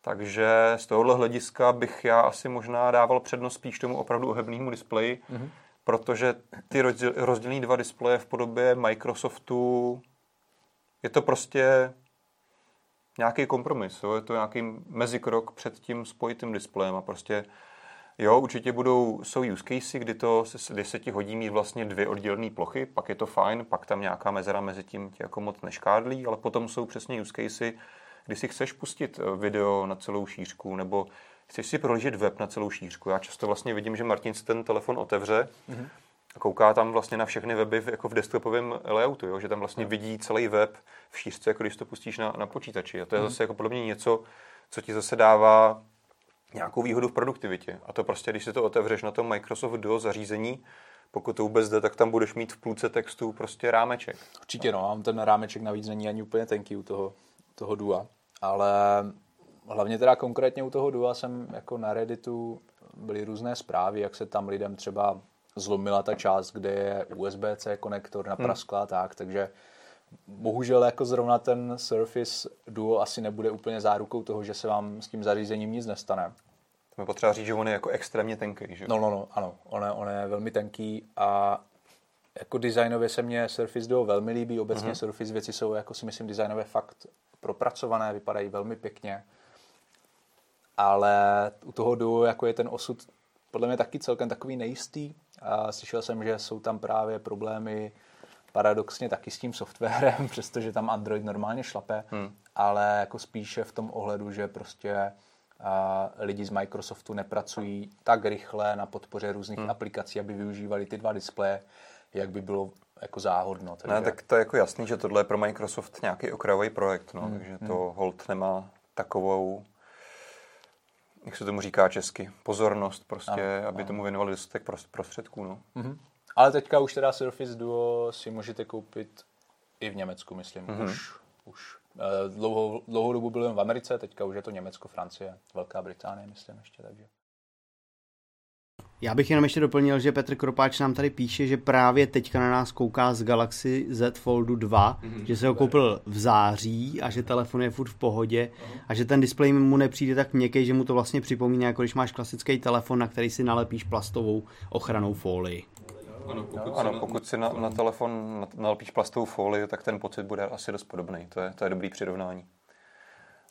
Takže z tohohle hlediska bych já asi možná dával přednost spíš tomu opravdu ohebnému displeji, mm-hmm. protože ty rozdělené dva displeje v podobě Microsoftu je to prostě nějaký kompromis, jo? je to nějaký mezikrok před tím spojitým displejem a prostě Jo, určitě budou, jsou use casey, kdy, to, kdy se ti hodí mít vlastně dvě oddělené plochy, pak je to fajn, pak tam nějaká mezera mezi tím tě jako moc neškádlí, ale potom jsou přesně use casey, kdy si chceš pustit eh, video na celou šířku, nebo chceš si prohlížet web na celou šířku. Já často vlastně vidím, že Martin si ten telefon otevře mm-hmm. a kouká tam vlastně na všechny weby v, jako v desktopovém layoutu, jo? že tam vlastně mm. vidí celý web v šířce, jako když to pustíš na, na počítači. A to je mm. zase jako podle mě něco, co ti zase dává nějakou výhodu v produktivitě. A to prostě, když si to otevřeš na tom Microsoft Duo zařízení, pokud to vůbec jde, tak tam budeš mít v půlce textu prostě rámeček. Určitě no, mám ten rámeček navíc není ani úplně tenký u toho, toho Dua, ale hlavně teda konkrétně u toho Dua jsem jako na Redditu byly různé zprávy, jak se tam lidem třeba zlomila ta část, kde je USB-C konektor na prasklá hmm. tak, takže bohužel jako zrovna ten Surface Duo asi nebude úplně zárukou toho, že se vám s tím zařízením nic nestane. To je potřeba říct, že on je jako extrémně tenký, že? No, no, no, ano, on je, on je velmi tenký a jako designově se mně Surface Duo velmi líbí, obecně uh-huh. Surface věci jsou, jako si myslím, designově fakt propracované, vypadají velmi pěkně, ale u toho Duo jako je ten osud podle mě taky celkem takový nejistý a slyšel jsem, že jsou tam právě problémy paradoxně taky s tím softwarem, přestože tam Android normálně šlape, hmm. ale jako spíše v tom ohledu, že prostě lidi z Microsoftu nepracují tak rychle na podpoře různých hmm. aplikací, aby využívali ty dva displeje, jak by bylo jako záhodno. Takže... Ne, tak to je jako jasný, že tohle je pro Microsoft nějaký okrajový projekt, no, hmm. takže to hmm. hold nemá takovou jak se tomu říká česky, pozornost prostě, ano, aby ano. tomu věnovali dostatek prostředků. No. Mm-hmm. Ale teďka už teda Surface Duo si můžete koupit i v Německu, myslím. Mm-hmm. Už, už dlouhou, dlouhou dobu byl jen v Americe, teďka už je to Německo, Francie, Velká Británie, myslím ještě, takže. Já bych jenom ještě doplnil, že Petr Kropáč nám tady píše, že právě teďka na nás kouká z Galaxy Z Foldu 2, mm-hmm. že se ho koupil v září a že telefon je furt v pohodě uh-huh. a že ten displej mu nepřijde tak měkký, že mu to vlastně připomíná, jako když máš klasický telefon, na který si nalepíš plastovou ochranou folii. Ano, pokud, no, si, ano, na, pokud si na, na telefon nalepíš plastovou folii, tak ten pocit bude asi dost podobný. To je, to je dobrý přirovnání.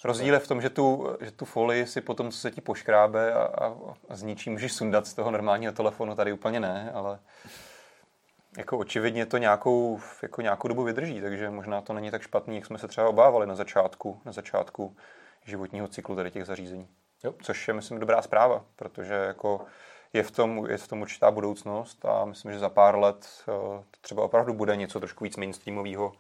Rozdíl je v tom, že tu, že tu folii si potom, co se ti poškrábe a, a, a zničí, můžeš sundat z toho normálního telefonu, tady úplně ne, ale jako očividně to nějakou, jako nějakou dobu vydrží, takže možná to není tak špatný, jak jsme se třeba obávali na začátku, na začátku životního cyklu tady těch zařízení. Jo. Což je, myslím, dobrá zpráva, protože jako je v, tom, je v tom určitá budoucnost a myslím, že za pár let eh, to třeba opravdu bude něco trošku víc mainstreamového,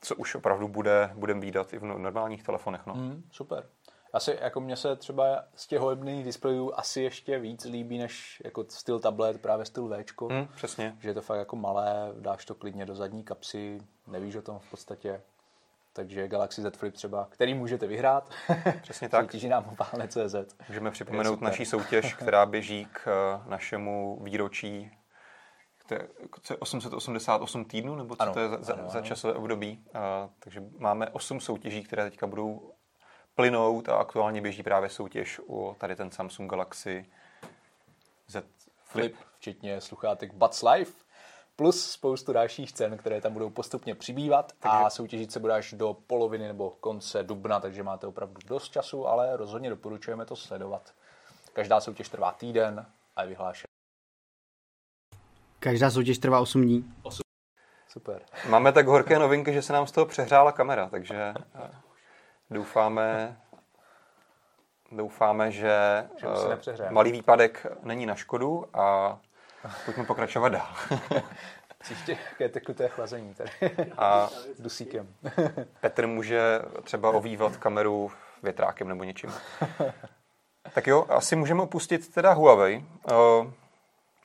co už opravdu bude, budeme výdat i v no, normálních telefonech. No. Mm, super. Asi jako mně se třeba z těch hojebných displejů asi ještě víc líbí, než jako styl tablet, právě styl V. Mm, přesně. Že je to fakt jako malé, dáš to klidně do zadní kapsy, nevíš o tom v podstatě. Takže Galaxy Z Flip třeba, který můžete vyhrát. Přesně tak. Soutěží nám CZ. Můžeme připomenout naší soutěž, která běží k eh, našemu výročí to je 888 týdnů, nebo co ano, to je za, ano, za časové období. A, takže máme 8 soutěží, které teďka budou plynout a aktuálně běží právě soutěž o tady ten Samsung Galaxy Z Flip, včetně sluchátek Buds Life, plus spoustu dalších cen, které tam budou postupně přibývat takže... a soutěžit se bude až do poloviny nebo konce dubna, takže máte opravdu dost času, ale rozhodně doporučujeme to sledovat. Každá soutěž trvá týden a je vyhlášena. Každá soutěž trvá 8 dní. 8. Super. Máme tak horké novinky, že se nám z toho přehrála kamera, takže eh, doufáme, doufáme, že, že uh, malý výpadek není na škodu a pojďme pokračovat dál. Příště jaké tekuté chlazení tady. A dusíkem. Petr může třeba ovývat kameru větrákem nebo něčím. Tak jo, asi můžeme opustit teda Huawei. Uh,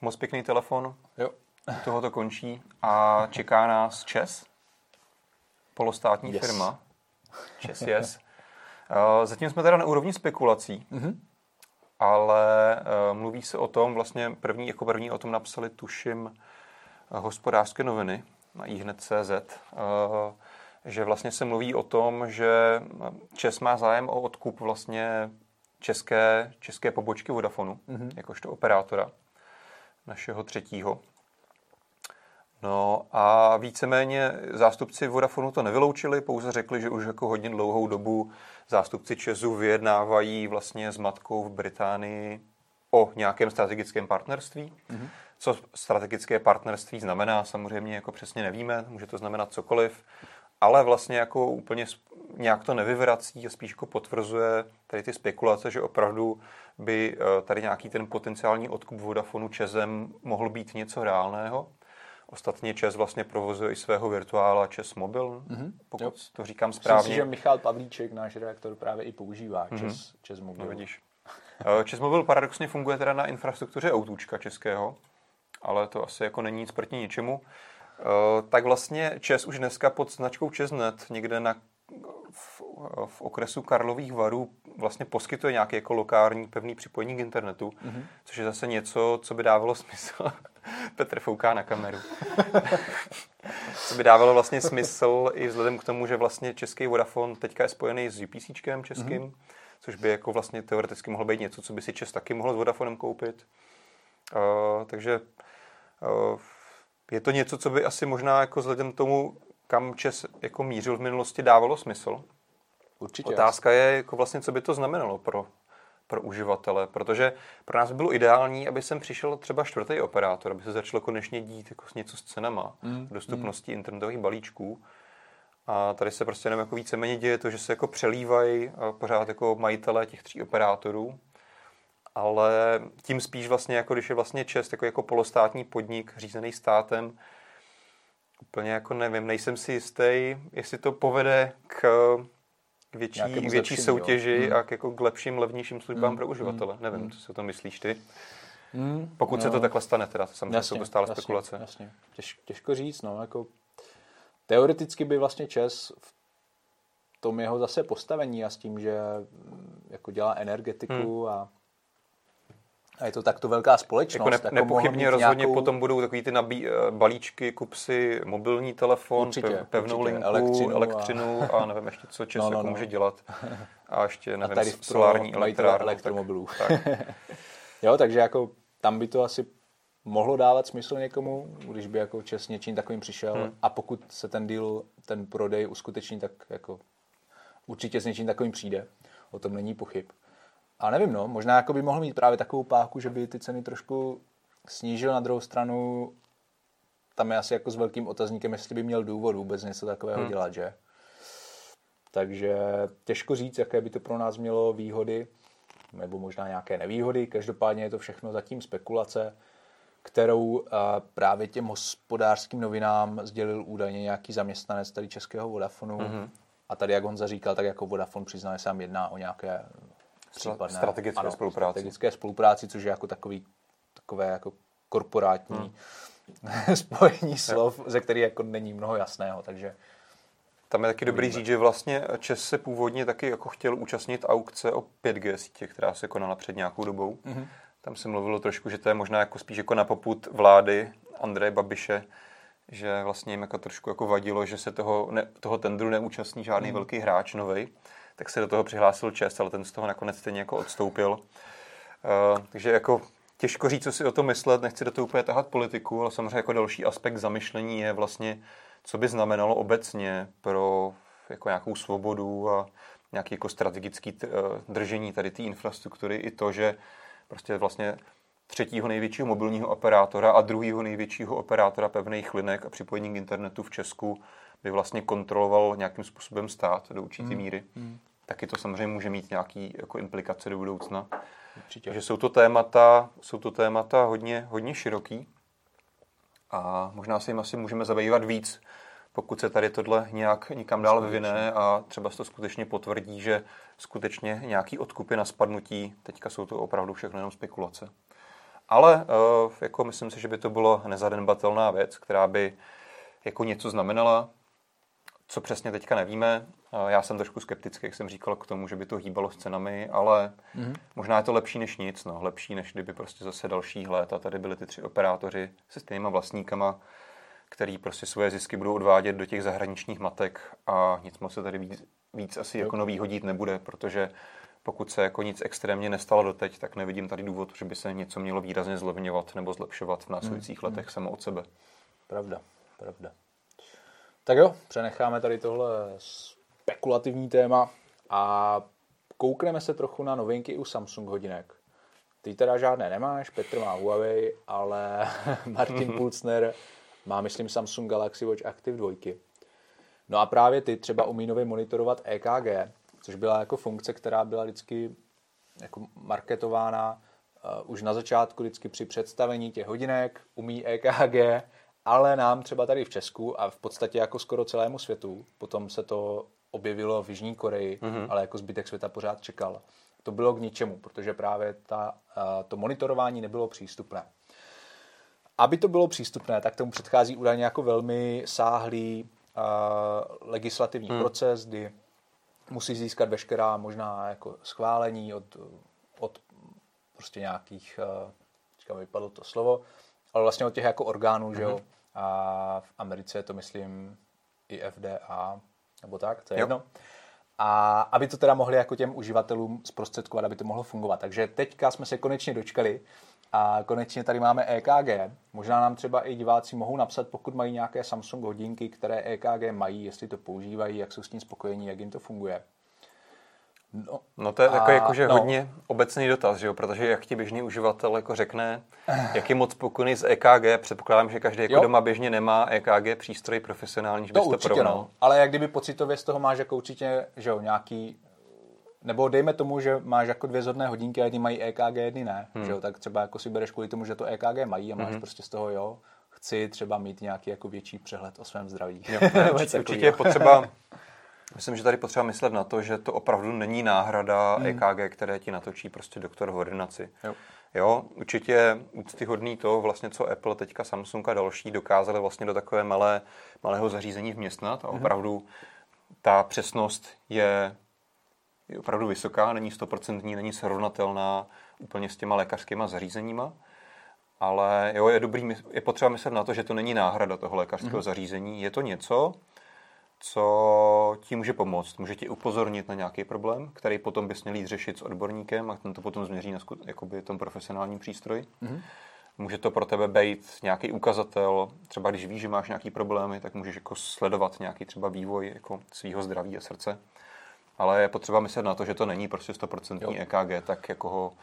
moc pěkný telefon. Jo. Toho to končí a čeká nás ČES, polostátní yes. firma. ČES, yes. Uh, zatím jsme teda na úrovni spekulací, mm-hmm. Ale uh, mluví se o tom, vlastně první, jako první o tom napsali, tuším, uh, hospodářské noviny na ihned.cz, uh, že vlastně se mluví o tom, že ČES má zájem o odkup vlastně české, české pobočky Vodafonu, mm-hmm. jakožto operátora našeho třetího. No a víceméně zástupci Vodafonu to nevyloučili, pouze řekli, že už jako hodně dlouhou dobu zástupci Česu vyjednávají vlastně s matkou v Británii o nějakém strategickém partnerství. Mm-hmm. Co strategické partnerství znamená, samozřejmě jako přesně nevíme, může to znamenat cokoliv, ale vlastně jako úplně nějak to nevyvrací a spíš jako potvrzuje tady ty spekulace, že opravdu by eh, tady nějaký ten potenciální odkup Vodafonu Česem mohl být něco reálného. Ostatně Čes vlastně provozuje i svého virtuála Čes Mobil, mm-hmm. pokud jo. to říkám správně. Myslím si, že Michal Pavlíček, náš redaktor, právě i používá mm-hmm. Čes, Čes Mobil. No, vidíš. Eh, Čes Mobil paradoxně funguje teda na infrastruktuře Outůčka českého, ale to asi jako není nic proti ničemu. Eh, tak vlastně Čes už dneska pod značkou Česnet někde na v, v okresu Karlových varů vlastně poskytuje nějaký jako lokální pevný připojení k internetu, mm-hmm. což je zase něco, co by dávalo smysl. Petr fouká na kameru. co by dávalo vlastně smysl i vzhledem k tomu, že vlastně český Vodafone teďka je spojený s UPC českým, mm-hmm. což by jako vlastně teoreticky mohlo být něco, co by si Čes taky mohl s Vodafonem koupit. Uh, takže uh, je to něco, co by asi možná jako vzhledem k tomu, kam Čes jako mířil v minulosti, dávalo smysl. Určitě. Otázka je, jako vlastně, co by to znamenalo pro, pro uživatele, protože pro nás by bylo ideální, aby sem přišel třeba čtvrtý operátor, aby se začalo konečně dít jako něco s cenama, mm. dostupností mm. internetových balíčků. A tady se prostě jenom jako víceméně děje to, že se jako přelívají pořád jako majitelé těch tří operátorů, ale tím spíš vlastně, jako když je vlastně čest jako, jako polostátní podnik řízený státem, úplně jako nevím, nejsem si jistý, jestli to povede k, k větší, k větší soutěži hmm. a k, jako k lepším, levnějším službám hmm. pro uživatele. Hmm. Nevím, hmm. co si o tom myslíš ty. Hmm. Pokud no. se to takhle stane, teda to samozřejmě jasně, jsou to stále jasně, spekulace. Jasně. Těž, těžko říct, no, jako teoreticky by vlastně Čes v tom jeho zase postavení a s tím, že jako dělá energetiku hmm. a a je to takto velká společnost. Jako ne, jako nepochybně rozhodně nějakou... potom budou takový ty nabí, eh, balíčky, kup si mobilní telefon, určitě, pe, pevnou určitě. linku, elektřinu, elektřinu a... a nevím ještě, co Čes no, no, jako no. může dělat. A ještě, nevím, a tady solární elektrárnu. elektromobilů. Tak, tak. jo, takže jako tam by to asi mohlo dávat smysl někomu, když by jako Čes něčím takovým přišel hmm. a pokud se ten deal, ten prodej uskuteční, tak jako určitě s něčím takovým přijde. O tom není pochyb. A nevím, no, možná jako by mohl mít právě takovou páku, že by ty ceny trošku snížil na druhou stranu. Tam je asi jako s velkým otazníkem, jestli by měl důvod vůbec něco takového hmm. dělat, že? Takže těžko říct, jaké by to pro nás mělo výhody, nebo možná nějaké nevýhody. Každopádně je to všechno zatím spekulace, kterou právě těm hospodářským novinám sdělil údajně nějaký zaměstnanec tady českého Vodafonu. Mm-hmm. A tady, jak on zaříkal, tak jako Vodafone přizná, že se jedná o nějaké případné strategické ano, spolupráci. strategické spolupráci, což je jako takový, takové jako korporátní hmm. spojení slov, ze který jako není mnoho jasného, takže tam je taky dobrý říct, že vlastně Čes se původně taky jako chtěl účastnit aukce o 5G sítě, která se konala před nějakou dobou. Mm-hmm. Tam se mluvilo trošku, že to je možná jako spíš jako na poput vlády Andreje Babiše, že vlastně jim jako trošku jako vadilo, že se toho, ne, toho tendru neúčastní žádný mm. velký hráč novej tak se do toho přihlásil Čes, ale ten z toho nakonec stejně jako odstoupil. Uh, takže jako těžko říct, co si o to myslet, nechci do toho úplně tahat politiku, ale samozřejmě jako další aspekt zamyšlení je vlastně, co by znamenalo obecně pro jako nějakou svobodu a nějaký jako strategický eh, držení tady té infrastruktury i to, že prostě vlastně třetího největšího mobilního operátora a druhého největšího operátora pevných linek a připojení k internetu v Česku by vlastně kontroloval nějakým způsobem stát do určité hmm. míry. Hmm. Taky to samozřejmě může mít nějaký jako implikace do budoucna. Určitě. Že jsou to témata, jsou to témata hodně, hodně široký a možná se jim asi můžeme zabývat víc, pokud se tady tohle nějak nikam dál vyvine a třeba se to skutečně potvrdí, že skutečně nějaký odkupy na spadnutí, teďka jsou to opravdu všechno jenom spekulace. Ale uh, jako myslím si, že by to bylo nezanedbatelná věc, která by jako něco znamenala, co přesně teďka nevíme. Já jsem trošku skeptický, jak jsem říkal, k tomu, že by to hýbalo s cenami, ale mm-hmm. možná je to lepší než nic, no. lepší než kdyby prostě zase další let a tady byly ty tři operátoři se stejnýma vlastníkama, který prostě svoje zisky budou odvádět do těch zahraničních matek a nic moc se tady víc, víc asi jako nový hodit nebude, protože pokud se jako nic extrémně nestalo doteď, tak nevidím tady důvod, že by se něco mělo výrazně zlevňovat nebo zlepšovat v následujících hmm. letech samo od sebe. Pravda, pravda. Tak jo, přenecháme tady tohle spekulativní téma a koukneme se trochu na novinky u Samsung hodinek. Ty teda žádné nemáš, Petr má Huawei, ale Martin Pulsner má, myslím, Samsung Galaxy Watch Active 2. No a právě ty třeba umí nově monitorovat EKG, což byla jako funkce, která byla vždycky jako marketována uh, už na začátku, vždycky při představení těch hodinek, umí EKG, ale nám třeba tady v Česku a v podstatě jako skoro celému světu, potom se to objevilo v Jižní Koreji, mm-hmm. ale jako zbytek světa pořád čekal. To bylo k ničemu, protože právě ta, uh, to monitorování nebylo přístupné. Aby to bylo přístupné, tak tomu předchází údajně jako velmi sáhlý uh, legislativní hmm. proces, kdy musí získat veškerá možná jako schválení od, od prostě nějakých, uh, vypadlo to slovo, ale vlastně od těch jako orgánů, hmm. že jo, hmm. a v Americe je to, myslím, i FDA, nebo tak, to je jo. jedno. A aby to teda mohli jako těm uživatelům zprostředkovat, aby to mohlo fungovat. Takže teďka jsme se konečně dočkali, a konečně tady máme EKG. Možná nám třeba i diváci mohou napsat, pokud mají nějaké Samsung hodinky, které EKG mají, jestli to používají, jak jsou s tím spokojení, jak jim to funguje. No, no to je a, takový jakože no. hodně obecný dotaz, že jo? protože jak ti běžný uživatel jako řekne, jak je moc spokojený z EKG, předpokládám, že každý jako jo. doma běžně nemá EKG přístroj profesionální, že to, to porovnal. No. Ale jak kdyby pocitově z toho máš jako určitě že jo, nějaký nebo dejme tomu, že máš jako dvě zhodné hodinky a jedny mají EKG, jedny ne, hmm. že jo? tak třeba jako si bereš kvůli tomu, že to EKG mají a máš hmm. prostě z toho, jo, chci třeba mít nějaký jako větší přehled o svém zdraví. Jo, ne, určitě, určitě je potřeba, myslím, že tady potřeba myslet na to, že to opravdu není náhrada hmm. EKG, které ti natočí prostě doktor v ordinaci. Jo. Jo, určitě úctyhodný to, vlastně, co Apple, teďka Samsung a další dokázali vlastně do takové malé, malého zařízení vměstnat a hmm. opravdu ta přesnost je je opravdu vysoká, není stoprocentní, není srovnatelná úplně s těma lékařskýma zařízeníma, ale jo, je, dobrý, je potřeba myslet na to, že to není náhrada toho lékařského mm-hmm. zařízení. Je to něco, co ti může pomoct. Může ti upozornit na nějaký problém, který potom bys měl jít řešit s odborníkem a ten to potom změří na jakoby tom profesionálním přístroji. Mm-hmm. Může to pro tebe být nějaký ukazatel, třeba když víš, že máš nějaký problémy, tak můžeš jako sledovat nějaký třeba vývoj jako svého zdraví a srdce ale je potřeba myslet na to, že to není prostě 100% EKG, tak jako ho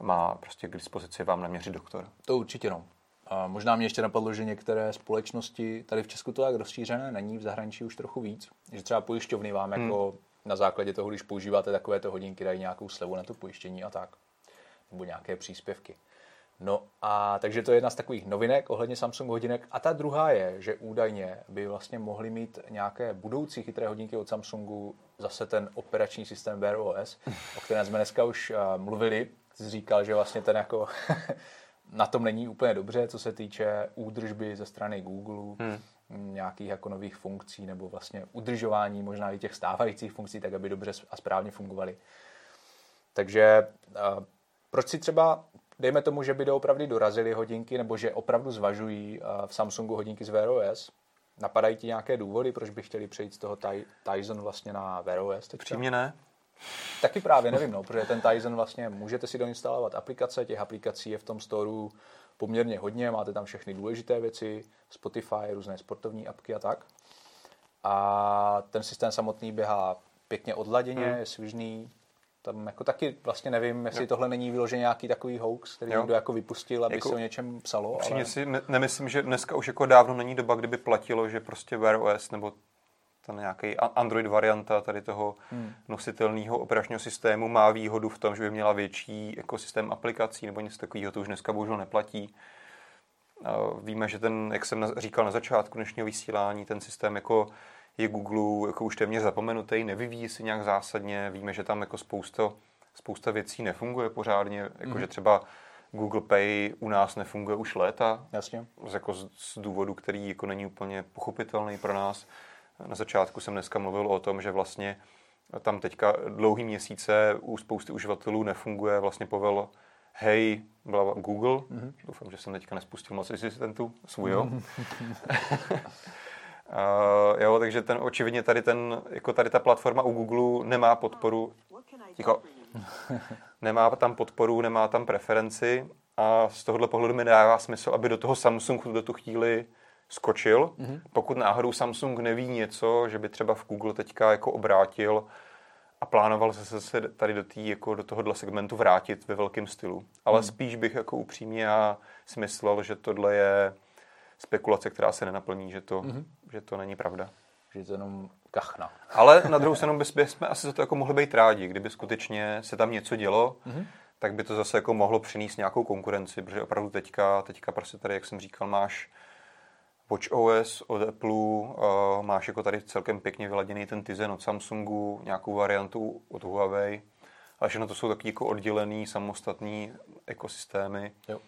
má prostě k dispozici vám naměřit doktor. To určitě no. A možná mě ještě napadlo, že některé společnosti, tady v Česku to tak rozšířené není, v zahraničí už trochu víc, že třeba pojišťovny vám hmm. jako na základě toho, když používáte takovéto hodinky, dají nějakou slevu na to pojištění a tak. Nebo nějaké příspěvky. No a takže to je jedna z takových novinek ohledně Samsung hodinek. A ta druhá je, že údajně by vlastně mohli mít nějaké budoucí chytré hodinky od Samsungu zase ten operační systém Wear OS, o kterém jsme dneska už uh, mluvili. Jsi říkal, že vlastně ten jako na tom není úplně dobře, co se týče údržby ze strany Google, hmm. nějakých jako nových funkcí nebo vlastně udržování možná i těch stávajících funkcí, tak aby dobře a správně fungovaly. Takže uh, proč si třeba dejme tomu, že by doopravdy dorazily hodinky, nebo že opravdu zvažují v Samsungu hodinky z Wear OS. Napadají ti nějaké důvody, proč by chtěli přejít z toho Tizen vlastně na Wear OS? Přímě ne. Taky právě nevím, no, protože ten Tizen vlastně můžete si doinstalovat aplikace, těch aplikací je v tom storu poměrně hodně, máte tam všechny důležité věci, Spotify, různé sportovní apky a tak. A ten systém samotný běhá pěkně odladěně, hmm. je svižný, tam jako taky vlastně nevím, jestli jo. tohle není vyloženě nějaký takový hoax, který jo. někdo jako vypustil, aby jako, se o něčem psalo. ale... si nemyslím, že dneska už jako dávno není doba, kdyby platilo, že prostě Wear OS nebo ten nějaký Android varianta tady toho hmm. nositelného operačního systému má výhodu v tom, že by měla větší ekosystém aplikací nebo něco takového, to už dneska bohužel neplatí. Víme, že ten, jak jsem říkal na začátku dnešního vysílání, ten systém jako je Google jako už téměř zapomenutý, nevyvíjí se nějak zásadně. Víme, že tam jako spousta, spousta věcí nefunguje pořádně, jako mm. že třeba Google Pay u nás nefunguje už léta. Jasně. Z, jako z, z důvodu, který jako není úplně pochopitelný pro nás. Na začátku jsem dneska mluvil o tom, že vlastně tam teďka dlouhý měsíce u spousty uživatelů nefunguje vlastně povel hej, byla Google. Mm-hmm. Doufám, že jsem teďka nespustil moc asistentů, svůj jo. Uh, jo, takže ten očividně tady ten, jako tady ta platforma u Google nemá podporu, ticho, nemá tam podporu, nemá tam preferenci a z tohohle pohledu mi dává smysl, aby do toho Samsung do tu chvíli skočil. Mm-hmm. Pokud náhodou Samsung neví něco, že by třeba v Google teďka jako obrátil a plánoval se se tady do, tý, jako do tohohle segmentu vrátit ve velkém stylu. Ale mm. spíš bych jako upřímně já si myslel, že tohle je spekulace, která se nenaplní, že to, mm-hmm. že to není pravda. Že to jenom kachna. Ale na druhou stranu bychom asi za to jako mohli být rádi, kdyby skutečně se tam něco dělo, mm-hmm. tak by to zase jako mohlo přinést nějakou konkurenci, protože opravdu teďka, teďka prostě tady, jak jsem říkal, máš Watch OS od Apple, uh, máš jako tady celkem pěkně vyladěný ten Tizen od Samsungu, nějakou variantu od Huawei, ale všechno to jsou taky jako oddělený, samostatný ekosystémy. Jo.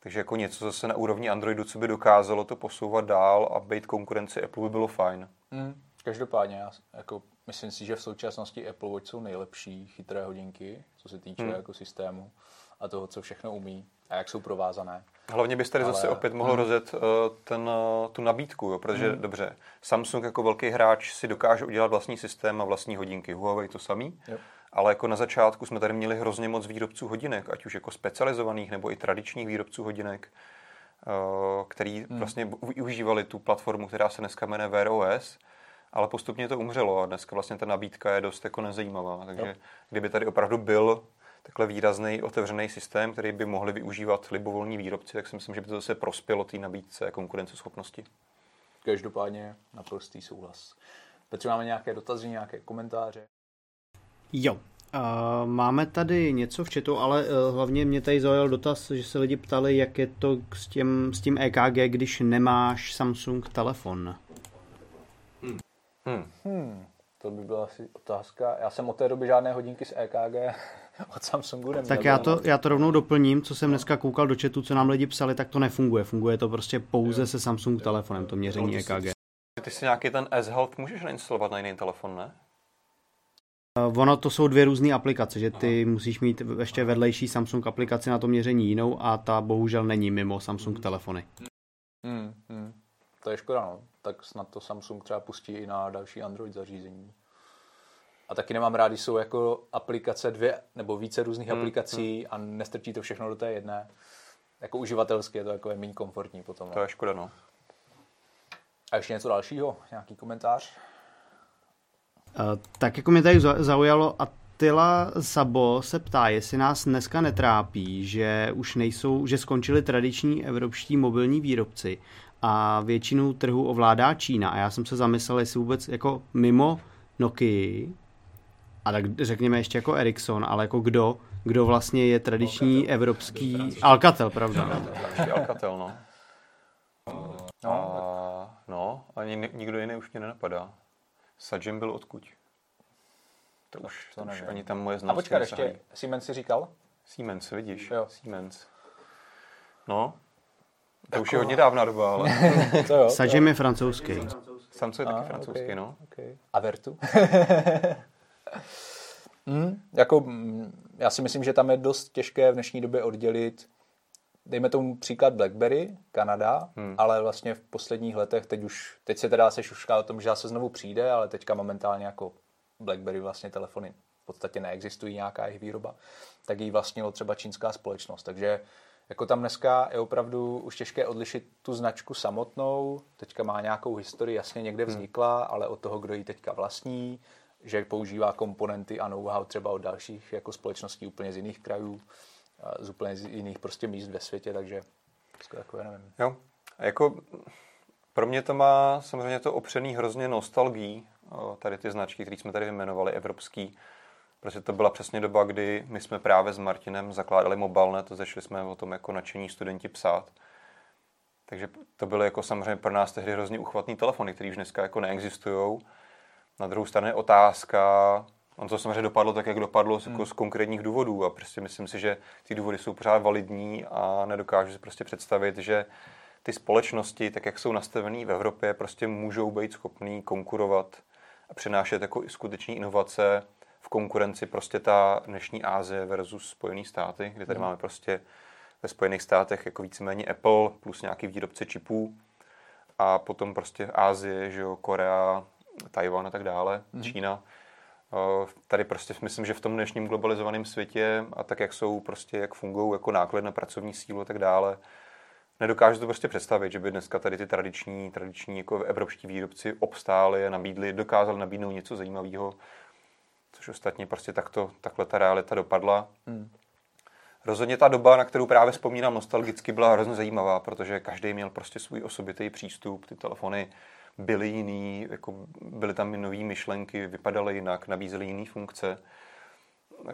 Takže jako něco zase na úrovni Androidu, co by dokázalo to posouvat dál a být konkurenci Apple by bylo fajn. Mm, každopádně, já jako myslím si, že v současnosti Apple Watch jsou nejlepší chytré hodinky, co se týče mm. jako systému a toho, co všechno umí a jak jsou provázané. Hlavně byste tady Ale... zase opět mohl mm. rozjet uh, ten, uh, tu nabídku, jo, protože mm. dobře, Samsung jako velký hráč si dokáže udělat vlastní systém a vlastní hodinky. Huawei to samý. Yep. Ale jako na začátku jsme tady měli hrozně moc výrobců hodinek, ať už jako specializovaných nebo i tradičních výrobců hodinek, eh, který hmm. vlastně využívali tu platformu, která se dneska jmenuje Wear OS, ale postupně to umřelo a dneska vlastně ta nabídka je dost jako nezajímavá. Takže jo. kdyby tady opravdu byl takhle výrazný otevřený systém, který by mohli využívat libovolní výrobci, tak si myslím, že by to zase prospělo té nabídce konkurenceschopnosti. Každopádně naprostý souhlas. Petře, máme nějaké dotazy, nějaké komentáře? Jo, uh, máme tady něco v chatu, ale uh, hlavně mě tady zaujal dotaz, že se lidi ptali, jak je to s tím, s tím EKG, když nemáš Samsung telefon. Hmm. Hmm. Hmm. To by byla asi otázka. Já jsem od té doby žádné hodinky s EKG od Samsungu neměl. Tak já to, já to rovnou doplním, co jsem dneska koukal do chatu, co nám lidi psali, tak to nefunguje. Funguje to prostě pouze jo. se Samsung telefonem, to měření EKG. Ty si nějaký ten S-Health můžeš nainstalovat na jiný telefon, ne? Eh, ono to jsou dvě různé aplikace, že ty Aha. musíš mít ještě vedlejší Samsung aplikaci na to měření jinou a ta bohužel není mimo Samsung telefony. Hmm, hmm. To je škoda, no. Tak snad to Samsung třeba pustí i na další Android zařízení. A taky nemám rád, když jsou jako aplikace dvě nebo více různých hmm, aplikací hmm. a nestrčí to všechno do té jedné. Jako uživatelsky je to jako méně komfortní potom. No. To je škoda, no. A ještě něco dalšího? Nějaký komentář? Eh, tak jako mě tady zaujalo Attila Sabo se ptá, jestli nás dneska netrápí, že už nejsou, že skončili tradiční evropští mobilní výrobci a většinu trhu ovládá Čína. A já jsem se zamyslel, jestli vůbec jako mimo Nokia, a tak řekněme ještě jako Ericsson, ale jako kdo, kdo vlastně je tradiční Alcatel. evropský... Alcatel, pravda. Alcatel, no. No, a, no, ani nikdo jiný už mě nenapadá. Sajim byl odkud? To už, to, to už ani tam moje znalosti A počkat, ještě Siemens si říkal? Siemens, vidíš, jo. Siemens. No, to tak už je hodně dávná doba, ale... to jo, Sajim je francouzský. Samsung je taky francouzský, okay, no. Okay. A Vertu? mm, jako, mm, já si myslím, že tam je dost těžké v dnešní době oddělit dejme tomu příklad BlackBerry, Kanada, hmm. ale vlastně v posledních letech, teď už, teď se teda se šušká o tom, že se znovu přijde, ale teďka momentálně jako BlackBerry vlastně telefony podstatě neexistují nějaká jejich výroba, tak ji vlastnilo třeba čínská společnost. Takže jako tam dneska je opravdu už těžké odlišit tu značku samotnou, teďka má nějakou historii, jasně někde hmm. vznikla, hmm. ale od toho, kdo ji teďka vlastní, že používá komponenty a know-how třeba od dalších jako společností úplně z jiných krajů, z úplně z jiných prostě míst ve světě, takže takové nevím. Jo, a jako pro mě to má samozřejmě to opřený hrozně nostalgií, tady ty značky, které jsme tady vyjmenovali, evropský, protože to byla přesně doba, kdy my jsme právě s Martinem zakládali mobilnet, to začali jsme o tom jako nadšení studenti psát. Takže to byly jako samozřejmě pro nás tehdy hrozně uchvatný telefony, které už dneska jako neexistují. Na druhou stranu je otázka, on to samozřejmě dopadlo tak, jak dopadlo jako hmm. z konkrétních důvodů a prostě myslím si, že ty důvody jsou pořád validní a nedokážu si prostě představit, že ty společnosti, tak jak jsou nastavené v Evropě, prostě můžou být schopný konkurovat a přinášet jako i skutečné inovace v konkurenci prostě ta dnešní Ázie versus Spojené státy, kde tady mm. máme prostě ve Spojených státech jako víceméně Apple plus nějaký výrobce čipů a potom prostě Ázie, že jo, Korea, Tajvan a tak dále, mm. Čína. Tady prostě myslím, že v tom dnešním globalizovaném světě a tak, jak jsou prostě, jak fungují jako náklad na pracovní sílu a tak dále, nedokážu to prostě představit, že by dneska tady ty tradiční, tradiční jako evropští výrobci obstáli a nabídli, dokázali nabídnout něco zajímavého, což ostatně prostě takto, takhle ta realita dopadla. Hmm. Rozhodně ta doba, na kterou právě vzpomínám nostalgicky, byla hrozně zajímavá, protože každý měl prostě svůj osobitý přístup, ty telefony byly jiný, jako byly tam i nové myšlenky, vypadaly jinak, nabízely jiné funkce.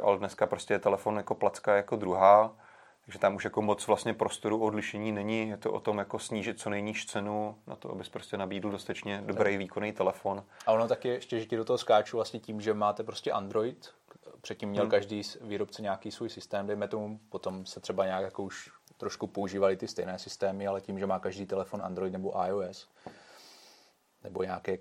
Ale dneska prostě je telefon jako placka jako druhá takže tam už jako moc vlastně prostoru odlišení není. Je to o tom jako snížit co nejníž cenu na to, abys prostě nabídl dostatečně dobrý výkonný telefon. A ono taky ještě, že ti do toho skáču vlastně tím, že máte prostě Android, předtím měl hmm. každý výrobce nějaký svůj systém, dejme tomu, potom se třeba nějak jako už trošku používali ty stejné systémy, ale tím, že má každý telefon Android nebo iOS, nebo nějaké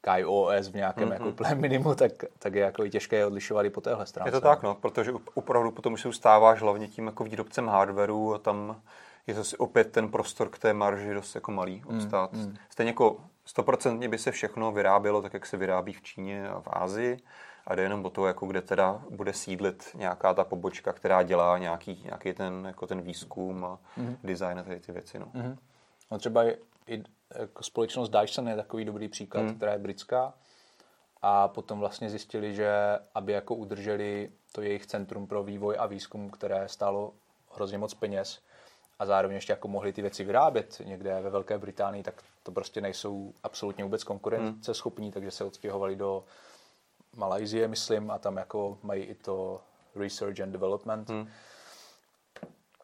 KaiOS v nějakém mm-hmm. jako plém minimu, tak, tak je jako i těžké je odlišovat i po téhle stránce. Je to tak, no, protože opravdu potom už se ustáváš hlavně tím jako výrobcem hardwareu a tam je zase opět ten prostor k té marži dost jako malý mm, obstát. Mm, mm. Stejně jako stoprocentně by se všechno vyrábělo tak, jak se vyrábí v Číně a v Ázii a jde jenom o to, jako kde teda bude sídlit nějaká ta pobočka, která dělá nějaký, nějaký ten, jako ten výzkum a mm. design a tady ty věci. No. Mm. No třeba i jako společnost Dyson je takový dobrý příklad, hmm. která je britská. A potom vlastně zjistili, že aby jako udrželi to jejich centrum pro vývoj a výzkum, které stálo hrozně moc peněz a zároveň ještě jako mohli ty věci vyrábět někde ve Velké Británii, tak to prostě nejsou absolutně vůbec konkurenceschopní, hmm. takže se odstěhovali do Malajzie, myslím, a tam jako mají i to research and development. Hmm.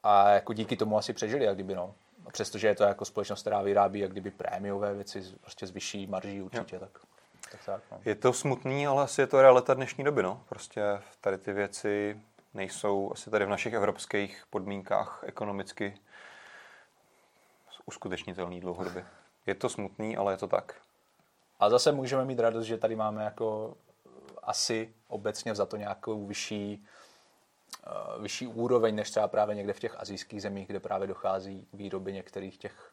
A jako díky tomu asi přežili, jak kdyby no přestože je to jako společnost, která vyrábí jak kdyby prémiové věci, prostě z vyšší marží určitě, tak, tak, tak no. Je to smutný, ale asi je to realita dnešní doby, no. Prostě tady ty věci nejsou asi tady v našich evropských podmínkách ekonomicky uskutečnitelný dlouhodobě. Je to smutný, ale je to tak. A zase můžeme mít radost, že tady máme jako asi obecně za to nějakou vyšší vyšší úroveň než třeba právě někde v těch azijských zemích, kde právě dochází k výrobě některých těch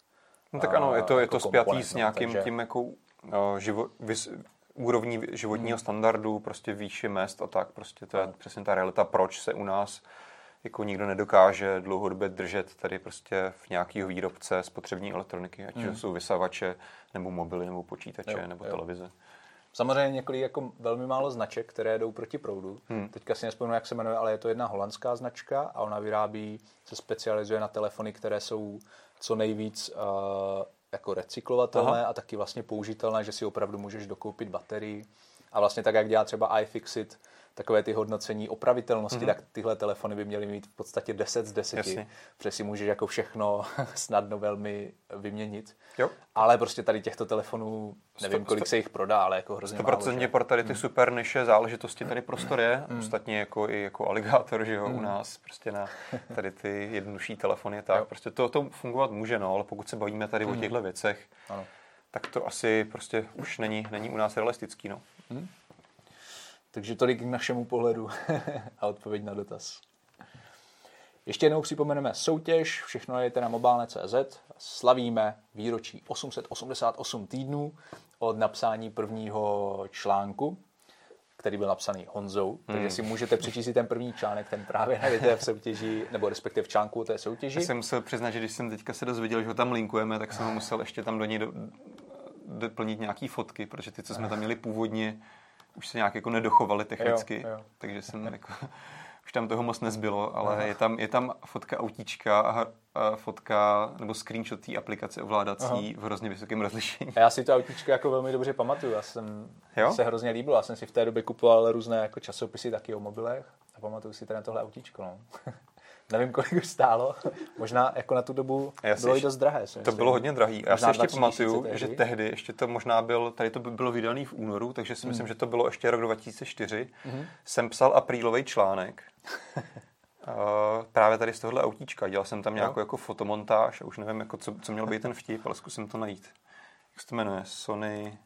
No tak ano, je to, je to jako spjatý s nějakým takže... tím jako uh, živo, vys, úrovní životního hmm. standardu, prostě výši mest a tak, prostě to je no. přesně ta realita, proč se u nás jako nikdo nedokáže dlouhodobě držet tady prostě v nějakého výrobce spotřební elektroniky, ať hmm. jsou vysavače, nebo mobily, nebo počítače, jo, nebo jo. televize. Samozřejmě několik jako velmi málo značek, které jdou proti proudu. Hmm. Teďka si nespomínám, jak se jmenuje, ale je to jedna holandská značka a ona vyrábí, se specializuje na telefony, které jsou co nejvíc uh, jako recyklovatelné Aha. a taky vlastně použitelné, že si opravdu můžeš dokoupit baterii. A vlastně tak, jak dělá třeba iFixit, takové ty hodnocení opravitelnosti, mm-hmm. tak tyhle telefony by měly mít v podstatě 10 z 10, Jasně. protože si můžeš jako všechno snadno velmi vyměnit. Jo. Ale prostě tady těchto telefonů, nevím, kolik sto, se jich prodá, ale jako hrozně 100% málo. pro tady ty mm. super niše záležitosti tady prostor je, mm. ostatně jako i jako aligátor, že jo, mm. u nás prostě na tady ty jednodušší telefony, tak jo. prostě to, to fungovat může, no, ale pokud se bavíme tady mm. o těchto věcech, ano. tak to asi prostě už není, není u nás realistický, no. Mm. Takže tolik k našemu pohledu a odpověď na dotaz. Ještě jednou připomeneme soutěž, všechno je na mobilné.cz. Slavíme výročí 888 týdnů od napsání prvního článku, který byl napsaný Honzou, hmm. takže si můžete přečíst ten první článek, ten právě najdete v soutěži, nebo respektive v článku té soutěži. Já jsem musel přiznat, že když jsem teďka se dozvěděl, že ho tam linkujeme, tak jsem ho musel ještě tam do něj do, doplnit nějaký fotky, protože ty, co jsme tam měli původně, už se nějak jako nedochovaly technicky, jo, jo. takže jsem jako už tam toho moc nezbylo, ale je tam, je tam fotka autíčka a, a fotka nebo screenshot té aplikace ovládací Aha. v hrozně vysokém rozlišení. A já si to autíčko jako velmi dobře pamatuju. Já jsem jo? se hrozně líbil. Já jsem si v té době kupoval různé jako časopisy taky o mobilech a pamatuju si teda tohle autíčko. No. Nevím, kolik už stálo. Možná jako na tu dobu Já bylo i dost drahé. To bylo hodně drahý. Já si ještě pamatuju, že tehdy ještě to možná byl, tady to by bylo vydaný v únoru, takže si hmm. myslím, že to bylo ještě rok 2004. Hmm. Jsem psal aprílový článek. Uh, právě tady z tohohle autíčka. Dělal jsem tam nějakou jako fotomontáž a už nevím, jako co, co měl být ten vtip, ale zkusím to najít. Jak se to jmenuje? Sony...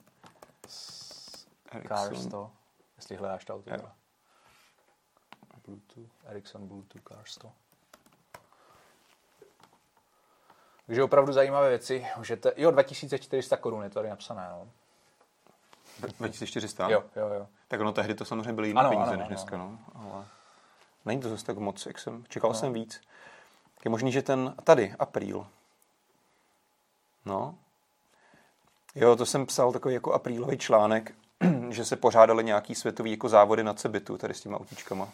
Carsto. Jestli hledáš to auto. Bluetooth, Ericsson Bluetooth Carsto. Takže opravdu zajímavé věci. Můžete, jo, 2400 korun je tady napsané. No. 2400? Jo, jo, jo. Tak ono tehdy to samozřejmě byly jiné peníze ano, než ano, dneska, ano. no. Ale není to zase tak moc, jak jsem, čekal no. jsem víc. Je možný, že ten, tady, apríl. No. Jo, to jsem psal takový jako aprílový článek, že se pořádaly nějaký světový jako závody na Cebitu, tady s těma autíčkama.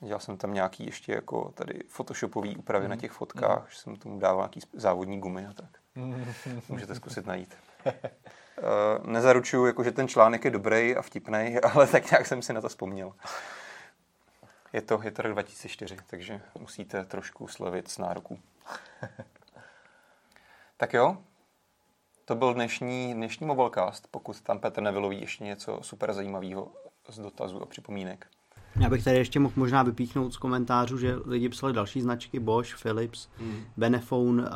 Dělal jsem tam nějaký ještě jako tady photoshopový úpravy mm. na těch fotkách, mm. že jsem tomu dával nějaký závodní gumy a tak. Můžete zkusit najít. Uh, nezaručuju, jako, že ten článek je dobrý a vtipný, ale tak nějak jsem si na to vzpomněl. Je to, je to rok 2004, takže musíte trošku slovit s nároku. tak jo, to byl dnešní, dnešní Mobilecast, pokud tam Petr nevyloví ještě něco super zajímavého z dotazů a připomínek. Já bych tady ještě mohl možná vypíchnout z komentářů, že lidi psali další značky, Bosch, Philips, mm. Benefone, uh,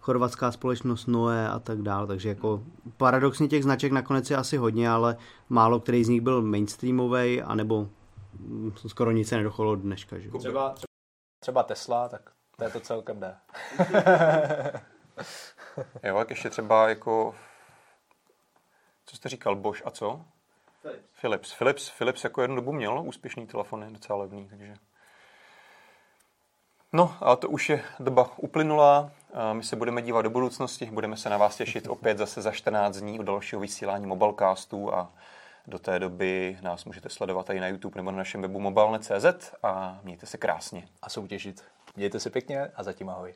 chorvatská společnost Noe a tak dále, takže jako paradoxně těch značek nakonec je asi hodně, ale málo který z nich byl mainstreamový, anebo skoro nic se nedocholo dneška. Že? Třeba, třeba Tesla, tak to je to celkem jde. jo, tak ještě třeba jako co jste říkal, Bosch a co? Philips. Philips. Philips, Philips jako jednu dobu měl úspěšný telefony, docela levný, takže... No a to už je doba uplynula. My se budeme dívat do budoucnosti, budeme se na vás těšit opět zase za 14 dní u dalšího vysílání Mobilecastů a do té doby nás můžete sledovat i na YouTube nebo na našem webu mobilne.cz a mějte se krásně. A soutěžit. Mějte se pěkně a zatím ahoj.